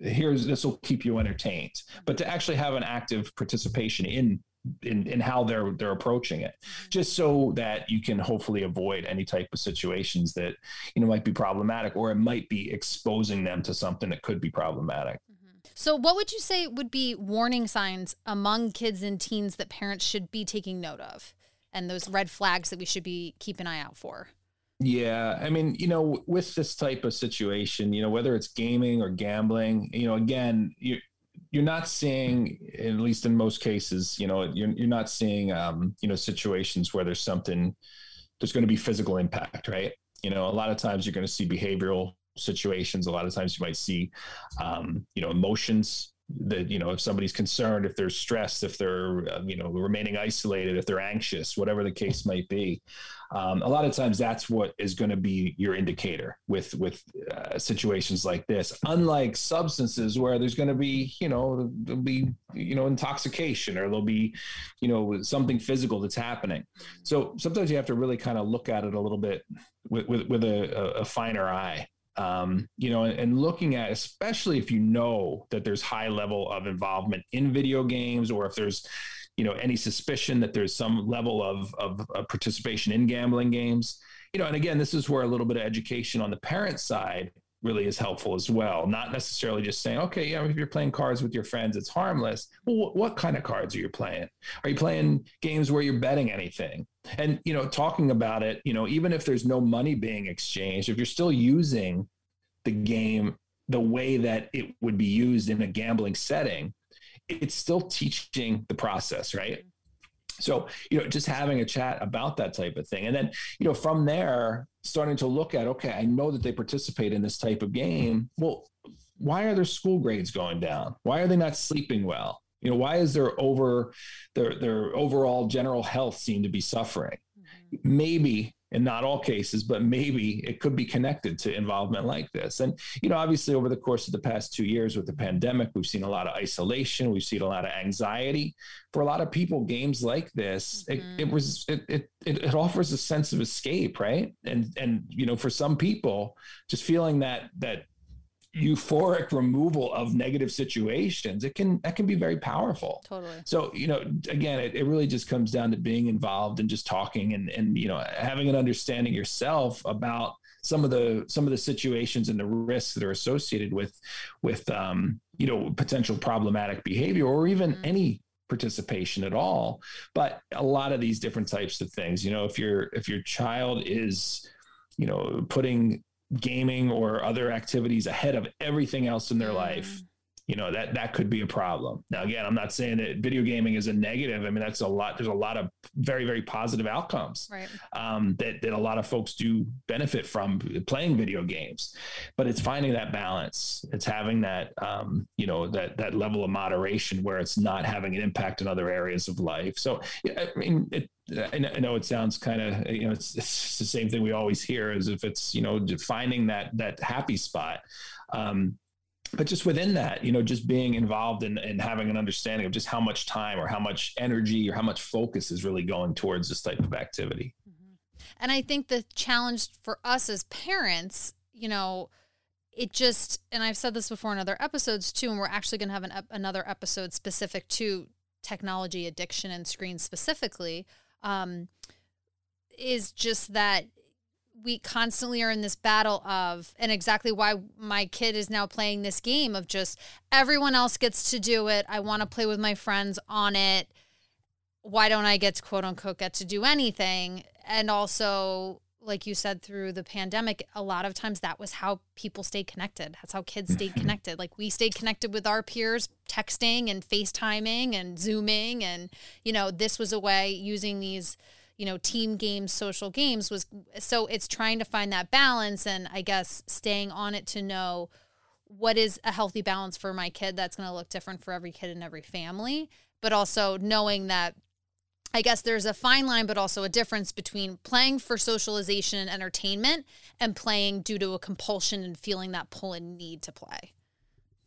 Speaker 3: here's this will keep you entertained but to actually have an active participation in in, in how they're they're approaching it. Just so that you can hopefully avoid any type of situations that you know might be problematic or it might be exposing them to something that could be problematic
Speaker 1: so, what would you say would be warning signs among kids and teens that parents should be taking note of, and those red flags that we should be keep an eye out for?
Speaker 3: Yeah, I mean, you know, with this type of situation, you know, whether it's gaming or gambling, you know, again, you're you're not seeing, at least in most cases, you know, you're you're not seeing, um, you know, situations where there's something, there's going to be physical impact, right? You know, a lot of times you're going to see behavioral situations a lot of times you might see um, you know emotions that you know if somebody's concerned if they're stressed if they're uh, you know remaining isolated if they're anxious whatever the case might be um, a lot of times that's what is going to be your indicator with with uh, situations like this. Unlike substances where there's going to be you know there'll be you know intoxication or there'll be you know something physical that's happening. So sometimes you have to really kind of look at it a little bit with with, with a, a finer eye um, you know, and, looking at, especially if you know that there's high level of involvement in video games, or if there's, you know, any suspicion that there's some level of, of, of participation in gambling games, you know, and again, this is where a little bit of education on the parent side really is helpful as well. Not necessarily just saying, okay, yeah, if you're playing cards with your friends, it's harmless. Well, what, what kind of cards are you playing? Are you playing games where you're betting anything? And, you know, talking about it, you know, even if there's no money being exchanged, if you're still using the game the way that it would be used in a gambling setting, it's still teaching the process, right? So, you know, just having a chat about that type of thing. And then, you know, from there, starting to look at, okay, I know that they participate in this type of game. Well, why are their school grades going down? Why are they not sleeping well? You know, why is their over their their overall general health seem to be suffering? Mm-hmm. Maybe in not all cases, but maybe it could be connected to involvement like this. And, you know, obviously over the course of the past two years with the pandemic, we've seen a lot of isolation, we've seen a lot of anxiety. For a lot of people, games like this, mm-hmm. it, it mm-hmm. was it, it it offers a sense of escape, right? And and you know, for some people, just feeling that that euphoric removal of negative situations it can that can be very powerful.
Speaker 1: Totally.
Speaker 3: So you know again it, it really just comes down to being involved and just talking and and you know having an understanding yourself about some of the some of the situations and the risks that are associated with with um you know potential problematic behavior or even mm-hmm. any participation at all. But a lot of these different types of things you know if your if your child is you know putting gaming or other activities ahead of everything else in their mm. life you know that that could be a problem. Now again i'm not saying that video gaming is a negative. I mean that's a lot there's a lot of very very positive outcomes
Speaker 1: right.
Speaker 3: um, that, that a lot of folks do benefit from playing video games. But it's finding that balance. It's having that um, you know that that level of moderation where it's not having an impact in other areas of life. So i mean it, I know it sounds kind of you know it's, it's, the same thing we always hear as if it's you know finding that that happy spot um, but just within that, you know, just being involved in, and having an understanding of just how much time or how much energy or how much focus is really going towards this type of activity.
Speaker 1: Mm-hmm. And I think the challenge for us as parents, you know, it just, and I've said this before in other episodes too, and we're actually going to have an, another episode specific to technology addiction and screens specifically, um, is just that we constantly are in this battle of and exactly why my kid is now playing this game of just everyone else gets to do it. I want to play with my friends on it. Why don't i get to quote unquote get to do anything? And also like you said through the pandemic a lot of times that was how people stayed connected. That's how kids stayed mm-hmm. connected. Like we stayed connected with our peers texting and facetiming and zooming and you know this was a way using these you know team games social games was so it's trying to find that balance and i guess staying on it to know what is a healthy balance for my kid that's going to look different for every kid and every family but also knowing that I guess there's a fine line, but also a difference between playing for socialization and entertainment and playing due to a compulsion and feeling that pull and need to play.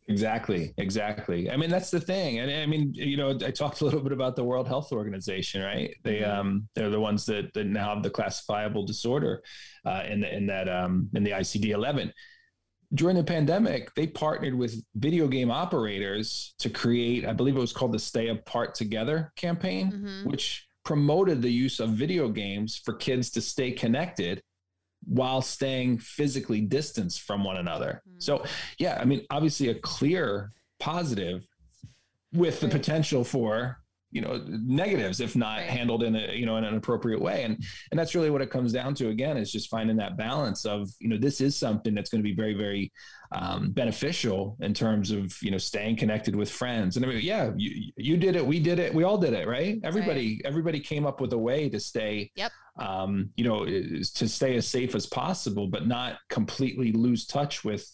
Speaker 3: Exactly, exactly. I mean, that's the thing. And I mean, you know, I talked a little bit about the World Health Organization, right? They mm-hmm. um they're the ones that, that now have the classifiable disorder uh, in the, in that um in the ICD 11. During the pandemic, they partnered with video game operators to create, I believe it was called the Play Apart Together campaign, mm-hmm. which promoted the use of video games for kids to stay connected while staying physically distanced from one another. Mm-hmm. So, yeah, I mean, obviously a clear positive with the potential for you know negatives if not right. handled in a you know in an appropriate way and and that's really what it comes down to again is just finding that balance of you know this is something that's going to be very very um, beneficial in terms of you know staying connected with friends and I mean yeah you you did it we did it we all did it right everybody right. everybody came up with a way to stay
Speaker 1: yep
Speaker 3: um, you know to stay as safe as possible but not completely lose touch with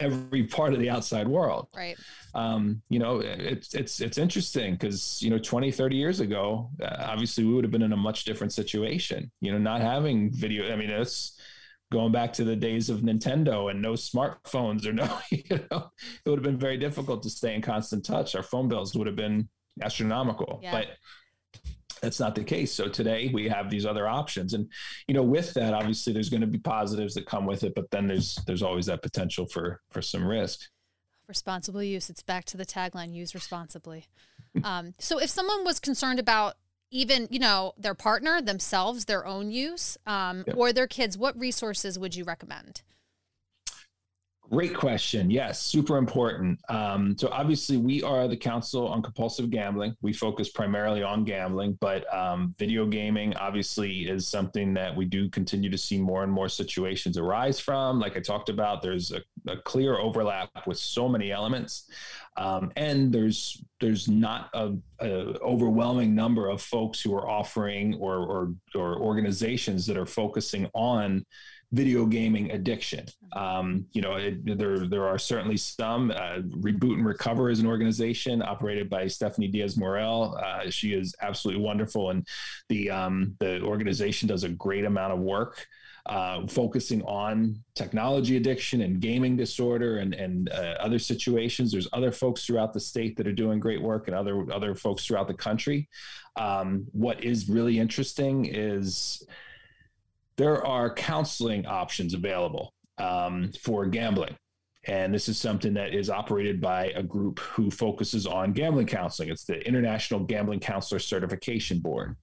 Speaker 3: every part of the outside world.
Speaker 1: Right.
Speaker 3: Um, you know it's it's it's interesting because you know 20 30 years ago uh, obviously we would have been in a much different situation you know not having video i mean it's going back to the days of nintendo and no smartphones or no you know it would have been very difficult to stay in constant touch. Our phone bills would have been astronomical yeah. but that's not the case. So today we have these other options, and you know, with that, obviously, there's going to be positives that come with it, but then there's there's always that potential for for some risk.
Speaker 1: Responsible use. It's back to the tagline: use responsibly. um, so, if someone was concerned about even you know their partner, themselves, their own use, um, yep. or their kids, what resources would you recommend?
Speaker 3: Great question. Yes, super important. Um, so obviously, we are the Council on Compulsive Gambling. We focus primarily on gambling, but um, video gaming obviously is something that we do continue to see more and more situations arise from. Like I talked about, there's a, a clear overlap with so many elements, um, and there's there's not a, a, overwhelming number of folks who are offering or, or or organizations that are focusing on video gaming addiction. Um, you know, it, there there are certainly some. Uh, Reboot and Recover is an organization operated by Stephanie Diaz Morel. Uh, she is absolutely wonderful, and the um, the organization does a great amount of work. Uh, focusing on technology addiction and gaming disorder and, and uh, other situations. There's other folks throughout the state that are doing great work and other other folks throughout the country. Um, what is really interesting is there are counseling options available um, for gambling. And this is something that is operated by a group who focuses on gambling counseling. It's the International Gambling Counselor Certification Board.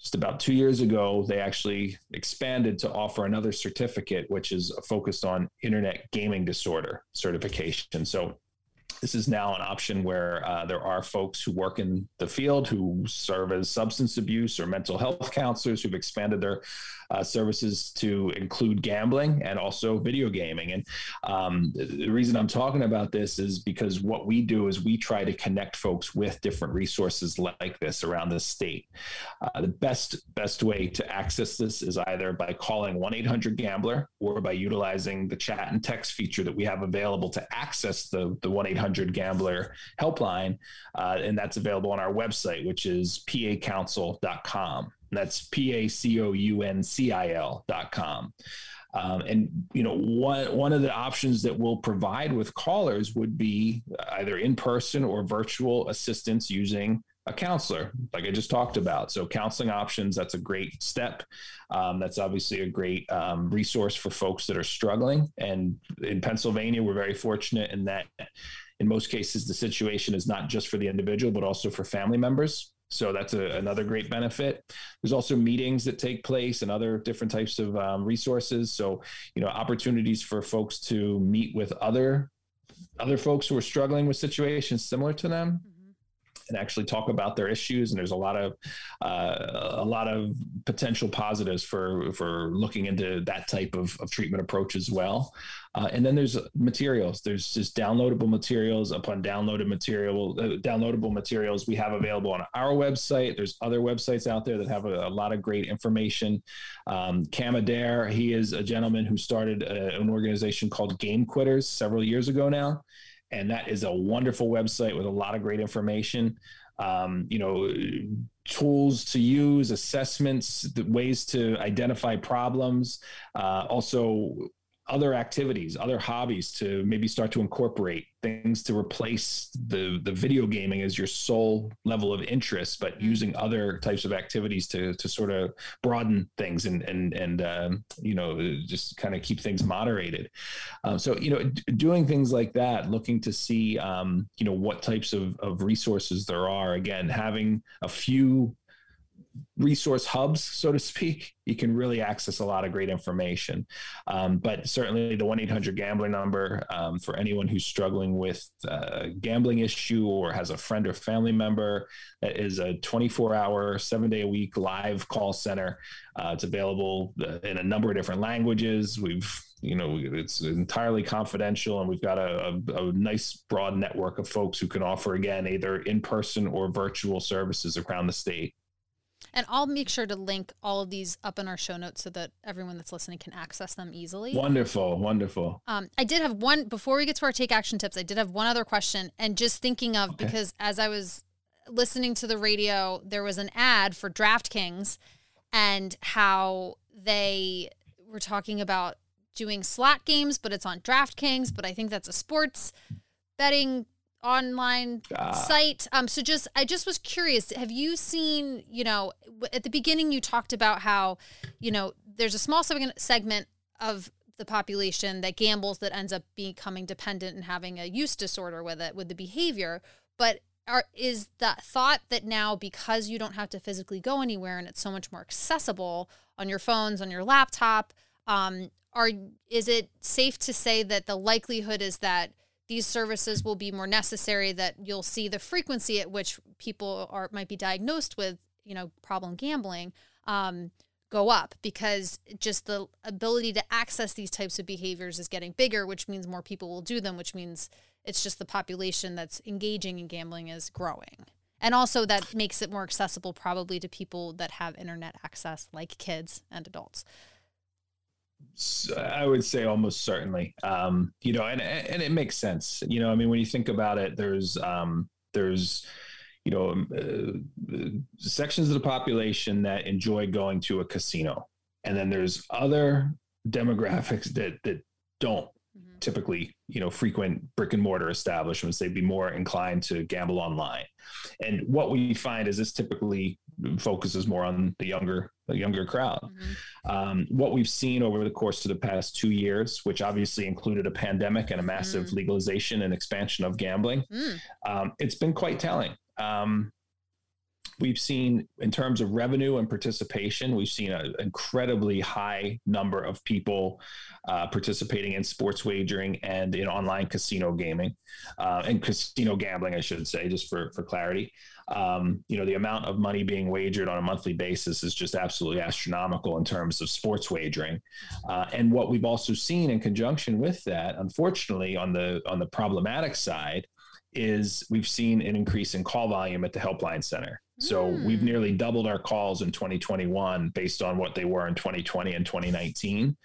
Speaker 3: Just about two years ago, they actually expanded to offer another certificate, which is focused on internet gaming disorder certification. So this is now an option where uh, there are folks who work in the field who serve as substance abuse or mental health counselors who've expanded their uh, services to include gambling and also video gaming. And um, the reason I'm talking about this is because what we do is we try to connect folks with different resources like this around the state. Uh, the best best way to access this is either by calling 1-800-GAMBLER or by utilizing the chat and text feature that we have available to access the, the 1-800-GAMBLER helpline. Uh, and that's available on our website, which is pacouncil.com. That's P A C O U N C I L dot com. Um, and you know one one of the options that we'll provide with callers would be either in person or virtual assistance using a counselor, like I just talked about. So counseling options that's a great step. Um, that's obviously a great um, resource for folks that are struggling. And in Pennsylvania, we're very fortunate in that in most cases the situation is not just for the individual but also for family members so that's a, another great benefit. There's also meetings that take place and other different types of um, resources. So, you know, opportunities for folks to meet with other other folks who are struggling with situations similar to them and actually talk about their issues. And there's a lot of uh, a lot of potential positives for for looking into that type of, of treatment approach as well. Uh, and then there's materials. There's just downloadable materials upon downloaded material, uh, downloadable materials we have available on our website. There's other websites out there that have a, a lot of great information. Um, Cam Adair, he is a gentleman who started a, uh, an organization called Game Quitters several years ago now and that is a wonderful website with a lot of great information. Um, you know, tools to use, assessments, ways to identify problems, uh, also other activities, other hobbies to maybe start to incorporate things to replace the the video gaming as your sole level of interest, but using other types of activities to to sort of broaden things and and and um, you know just kind of keep things moderated. Um, so you know, d- doing things like that, looking to see um, you know what types of of resources there are. Again, having a few resource hubs, so to speak, you can really access a lot of great information. Um, but certainly the 1 800 gambler number um, for anyone who's struggling with a gambling issue or has a friend or family member that is a 24 hour, seven day a week live call center. Uh, it's available uh, in a number of different languages. We've you know it's entirely confidential and we've got a, a, a, nice broad network of folks who can offer again either in person or virtual services around the state
Speaker 1: and I'll make sure to link all of these up in our show notes so that everyone that's listening can access them easily.
Speaker 3: Wonderful, wonderful.
Speaker 1: Um, I did have one before we get to our take action tips. I did have one other question, and just thinking of okay. because as I was listening to the radio, there was an ad for DraftKings and how they were talking about doing slot games, but it's on DraftKings. But I think that's a sports betting online uh, site. Um, so just I just was curious. Have you seen? You know, at the beginning you talked about how, you know, there's a small segment of the population that gambles that ends up becoming dependent and having a use disorder with it with the behavior. But are is that thought that now because you don't have to physically go anywhere and it's so much more accessible on your phones on your laptop um, are is it safe to say that the likelihood is that these services will be more necessary that you'll see the frequency at which people are might be diagnosed with you know problem gambling um, go up because just the ability to access these types of behaviors is getting bigger which means more people will do them which means it's just the population that's engaging in gambling is growing. And also that makes it more accessible probably to people that have internet access like kids and adults
Speaker 3: I would say almost certainly. Um, you know, and and it makes sense. You know, I mean, when you think about it, there's um, there's you know um, uh, sections of the population that enjoy going to a casino, and then there's other demographics that that don't mm-hmm. typically you know frequent brick and mortar establishments. They'd be more inclined to gamble online, and what we find is this typically focuses more on the younger the younger crowd. Mm-hmm. Um, what we've seen over the course of the past two years, which obviously included a pandemic and a massive mm. legalization and expansion of gambling, mm. um, it's been quite telling. Um, we've seen, in terms of revenue and participation, we've seen an incredibly high number of people uh, participating in sports wagering and in online casino gaming uh, and casino gambling, I should say, just for, for clarity um, you know, the amount of money being wagered on a monthly basis is just absolutely astronomical in terms of sports wagering. Uh, and what we've also seen in conjunction with that, unfortunately, on the on the problematic side, is we've seen an increase in call volume at the helpline center. So mm. we've nearly doubled our calls in 2021 based on what they were in 2020 and 2019.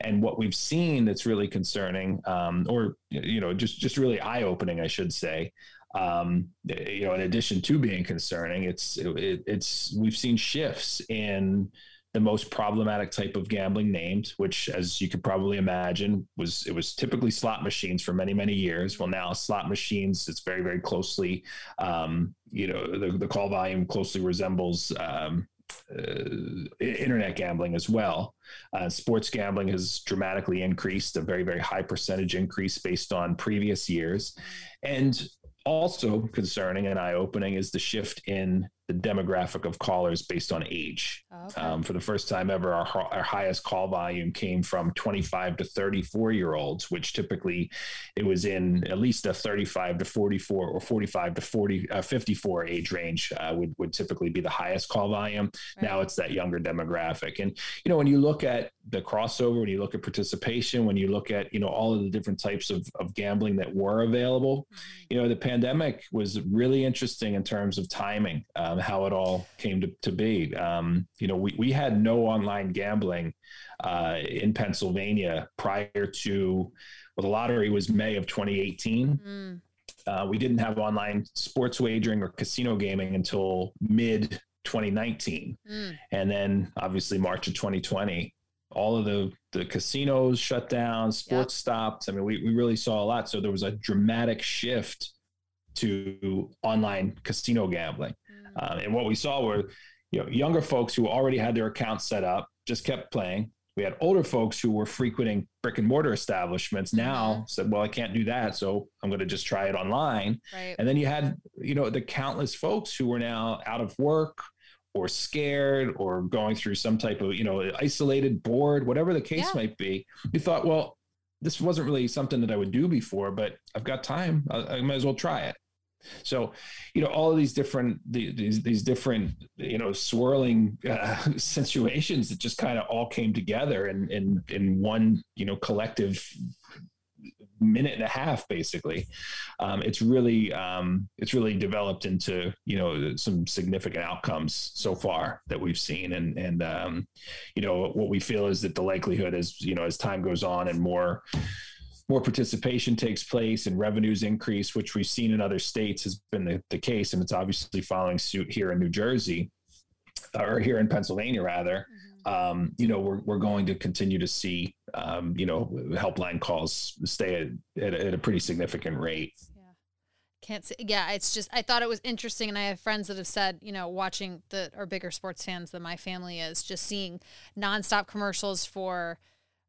Speaker 3: And what we've seen that's really concerning, um, or you know, just just really eye opening, I should say, um, you know, in addition to being concerning, it's it, it's we've seen shifts in the most problematic type of gambling named, which, as you could probably imagine, was it was typically slot machines for many many years. Well, now slot machines, it's very very closely, um, you know, the, the call volume closely resembles. Um, uh, internet gambling as well. Uh, sports gambling has dramatically increased, a very, very high percentage increase based on previous years. And also concerning and eye opening is the shift in the demographic of callers based on age. Okay. Um, for the first time ever, our, our highest call volume came from 25 to 34 year olds, which typically it was in at least a 35 to 44 or 45 to 40, uh, 54 age range uh, would, would typically be the highest call volume. Right. Now it's that younger demographic. And, you know, when you look at the crossover, when you look at participation, when you look at, you know, all of the different types of, of gambling that were available, mm-hmm. you know, the pandemic was really interesting in terms of timing. Uh, um, how it all came to, to be. Um, you know, we, we had no online gambling uh, in Pennsylvania prior to, well, the lottery was May of 2018. Mm. Uh, we didn't have online sports wagering or casino gaming until mid 2019. Mm. And then obviously March of 2020, all of the, the casinos shut down, sports yep. stopped. I mean, we, we really saw a lot. So there was a dramatic shift to online casino gambling. Uh, and what we saw were, you know, younger folks who already had their accounts set up just kept playing. We had older folks who were frequenting brick and mortar establishments mm-hmm. now said, well, I can't do that. So I'm going to just try it online. Right. And then you had, you know, the countless folks who were now out of work or scared or going through some type of, you know, isolated, bored, whatever the case yeah. might be. You thought, well, this wasn't really something that I would do before, but I've got time. I, I might as well try it. So, you know, all of these different these these different you know swirling uh, situations that just kind of all came together in in in one you know collective minute and a half basically. Um, it's really um, it's really developed into you know some significant outcomes so far that we've seen. And and um, you know what we feel is that the likelihood is you know as time goes on and more more participation takes place and revenues increase, which we've seen in other states has been the, the case. And it's obviously following suit here in New Jersey or here in Pennsylvania, rather. Mm-hmm. Um, you know, we're, we're going to continue to see, um, you know, helpline calls stay at, at, at a pretty significant rate.
Speaker 1: Can't say. Yeah, it's just I thought it was interesting, and I have friends that have said, you know, watching that are bigger sports fans than my family is, just seeing nonstop commercials for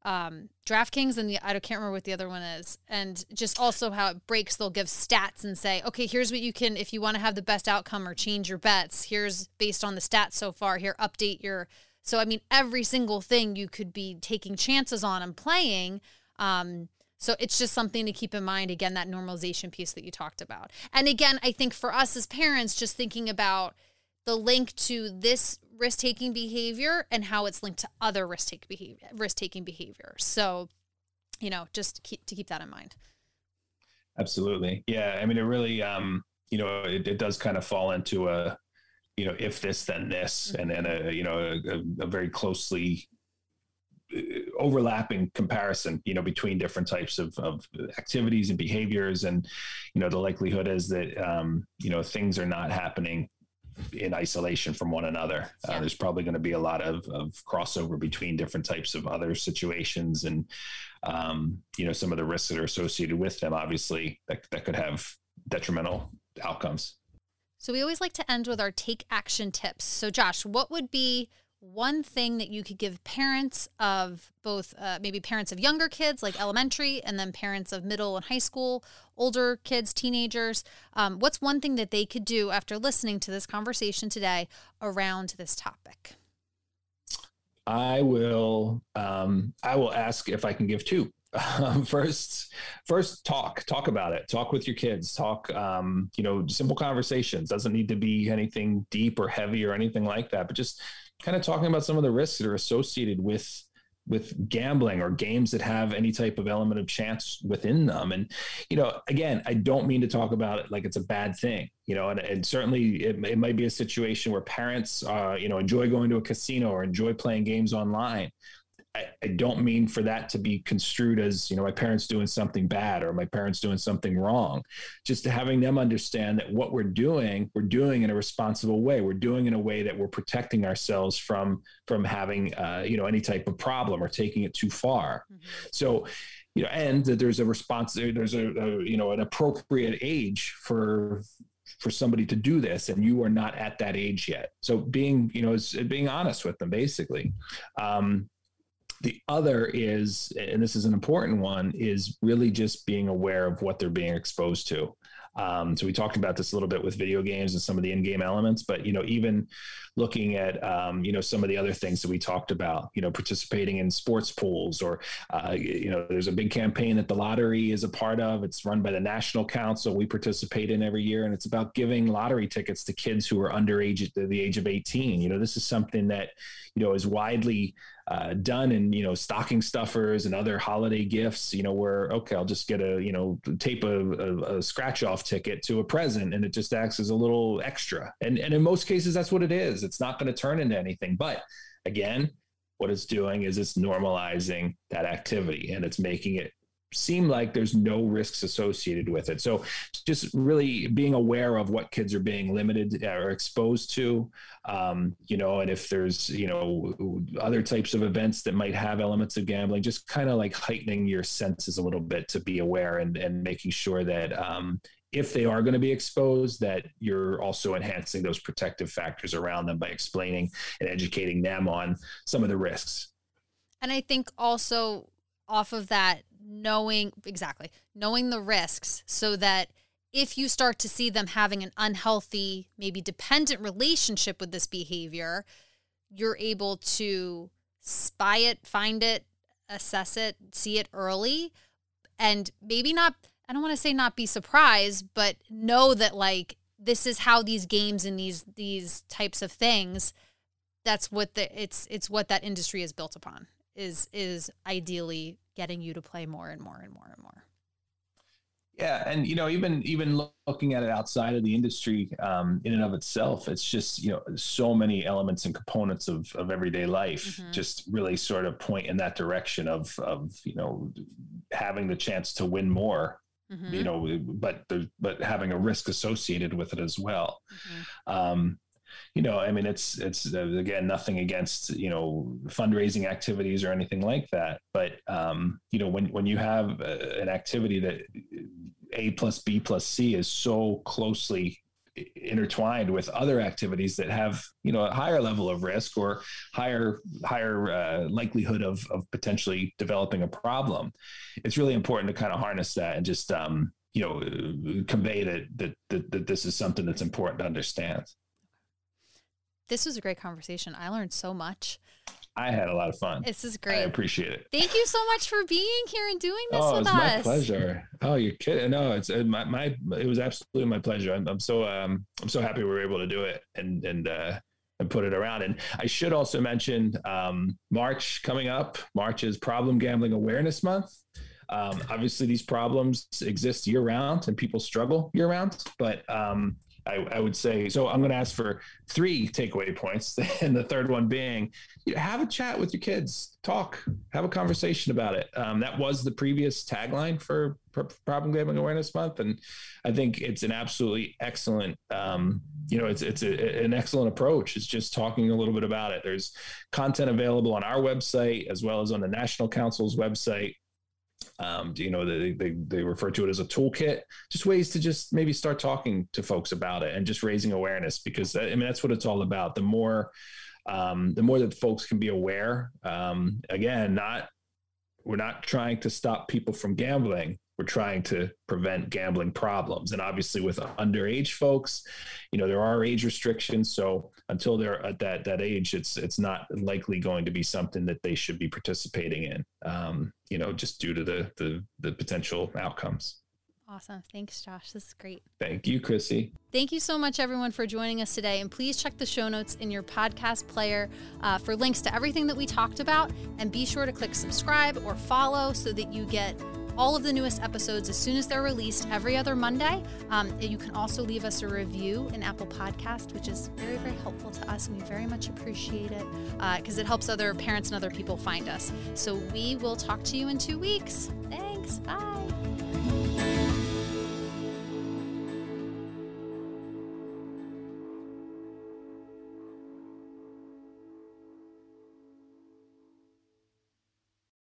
Speaker 1: um, DraftKings and the I can't remember what the other one is, and just also how it breaks. They'll give stats and say, okay, here's what you can if you want to have the best outcome or change your bets. Here's based on the stats so far. Here, update your. So I mean, every single thing you could be taking chances on and playing. Um, so it's just something to keep in mind. Again, that normalization piece that you talked about. And again, I think for us as parents, just thinking about the link to this risk taking behavior and how it's linked to other risk taking behavior risk taking behavior. So, you know, just keep to keep that in mind.
Speaker 3: Absolutely. Yeah. I mean, it really, um, you know, it, it does kind of fall into a, you know, if this, then this, mm-hmm. and then a, you know, a, a very closely overlapping comparison you know between different types of, of activities and behaviors and you know the likelihood is that um, you know things are not happening in isolation from one another. Uh, yeah. there's probably going to be a lot of, of crossover between different types of other situations and um, you know some of the risks that are associated with them obviously that, that could have detrimental outcomes.
Speaker 1: So we always like to end with our take action tips. So josh what would be one thing that you could give parents of both uh, maybe parents of younger kids like elementary and then parents of middle and high school older kids teenagers um, what's one thing that they could do after listening to this conversation today around this topic?
Speaker 3: I will um, i will ask if i can give two. Um, first first talk talk about it. Talk with your kids. Talk um, you know simple conversations. Doesn't need to be anything deep or heavy or anything like that but just kind of talking about some of the risks that are associated with with gambling or games that have any type of element of chance within them. And you know again i don't mean to talk about it like it's a bad thing you know and, and certainly it, it might be a situation where parents uh, you know enjoy going to a casino or enjoy playing games online I, I, don't mean for that to be construed as you know my parents doing something bad or my parents doing something wrong. Just having them understand that what we're doing we're doing in a responsible way. We're doing in a way that we're protecting ourselves from from having uh, you know any type of problem or taking it too far. Mm-hmm. so you know and that there's a response there's a, a you know an appropriate age for for somebody to do this and you are not at that age yet. So being you know is being honest with them basically. Um, the other is, and this is an important one, is really just being aware of what they're being exposed to. Um, so we talked about this a little bit with video games and some of the in-game elements, but you know, even looking at um, you know some of the other things that we talked about, you know, participating in sports pools, or uh, you know, there's a big campaign that the lottery is a part of. It's run by the National Council. We participate in every year, and it's about giving lottery tickets to kids who are under age the age of 18. You know, this is something that you know is widely uh, done in you know stocking stuffers and other holiday gifts you know where okay i'll just get a you know tape a, a, a, scratch off ticket to a present and it just acts as a little extra and and in most cases that's what it is it's not going to turn into anything but again what it's doing is it's normalizing that activity and it's making it seem like there's no risks associated with it. So just really being aware of what kids are being limited or exposed to, um, you know, and if there's, you know, other types of events that might have elements of gambling, just kind of like heightening your senses a little bit to be aware and, and making sure that um, if they are going to be exposed, that you're also enhancing those protective factors around them by explaining and educating them on some of the risks.
Speaker 1: And I think also off of that knowing exactly knowing the risks so that if you start to see them having an unhealthy maybe dependent relationship with this behavior you're able to spy it find it assess it see it early and maybe not i don't want to say not be surprised but know that like this is how these games and these these types of things that's what the it's it's what that industry is built upon is is ideally getting you to play more and more and more and more.
Speaker 3: Yeah, and you know, even even looking at it outside of the industry, um, in and of itself, it's just you know so many elements and components of of everyday life mm-hmm. just really sort of point in that direction of of you know having the chance to win more Mm-hmm. you know but but having a risk associated with it as well mm-hmm. um, you know, I mean, it's it's uh, again nothing against you know fundraising activities or anything like that, but um, you know, when when you have uh, an activity that A plus B plus C is so closely intertwined with other activities that have you know a higher level of risk or higher higher uh, likelihood of of potentially developing a problem. It's really important to kind of harness that and just um, you know convey that, that that that this is something that's important to understand.
Speaker 1: This was a great conversation. I learned so much
Speaker 3: I had a lot of fun.
Speaker 1: This is great. I
Speaker 3: appreciate it.
Speaker 1: Thank you so much for being here and doing this
Speaker 3: oh,
Speaker 1: with us.
Speaker 3: my pleasure. Oh, you're kidding? No, it's uh, my, my it was absolutely my pleasure. I'm, I'm so um I'm so happy we were able to do it and and uh and put it around. And I should also mention um, March coming up. March is Problem Gambling Awareness Month. Um, obviously, these problems exist year round and people struggle year round. But um, I, I, would say so. I'm going to ask for three takeaway points, and the third one being, you know, have a chat with your kids, talk, have a conversation about it. Um, that was the previous tagline for Problem Gambling Awareness Month, and I think it's an absolutely excellent. Um, you know, it's it's a, an excellent approach. It's just talking a little bit about it. There's content available on our website as well as on the National Council's website um, you know, they, they, they refer to it as a toolkit, just ways to just maybe start talking to folks about it and just raising awareness because I mean, that's what it's all about. The more, um, the more that folks can be aware, um, again, not, we're not trying to stop people from gambling we're trying to prevent gambling problems and obviously with underage folks you know there are age restrictions so until they're at that that age it's it's not likely going to be something that they should be participating in um, you know just due to the the, the potential outcomes
Speaker 1: Awesome. Thanks, Josh. This is great.
Speaker 3: Thank you, Chrissie.
Speaker 1: Thank you so much, everyone, for joining us today. And please check the show notes in your podcast player uh, for links to everything that we talked about. And be sure to click subscribe or follow so that you get all of the newest episodes as soon as they're released every other Monday. Um, you can also leave us a review in Apple Podcast, which is very, very helpful to us, and we very much appreciate it because uh, it helps other parents and other people find us. So we will talk to you in two weeks. Thanks. Bye.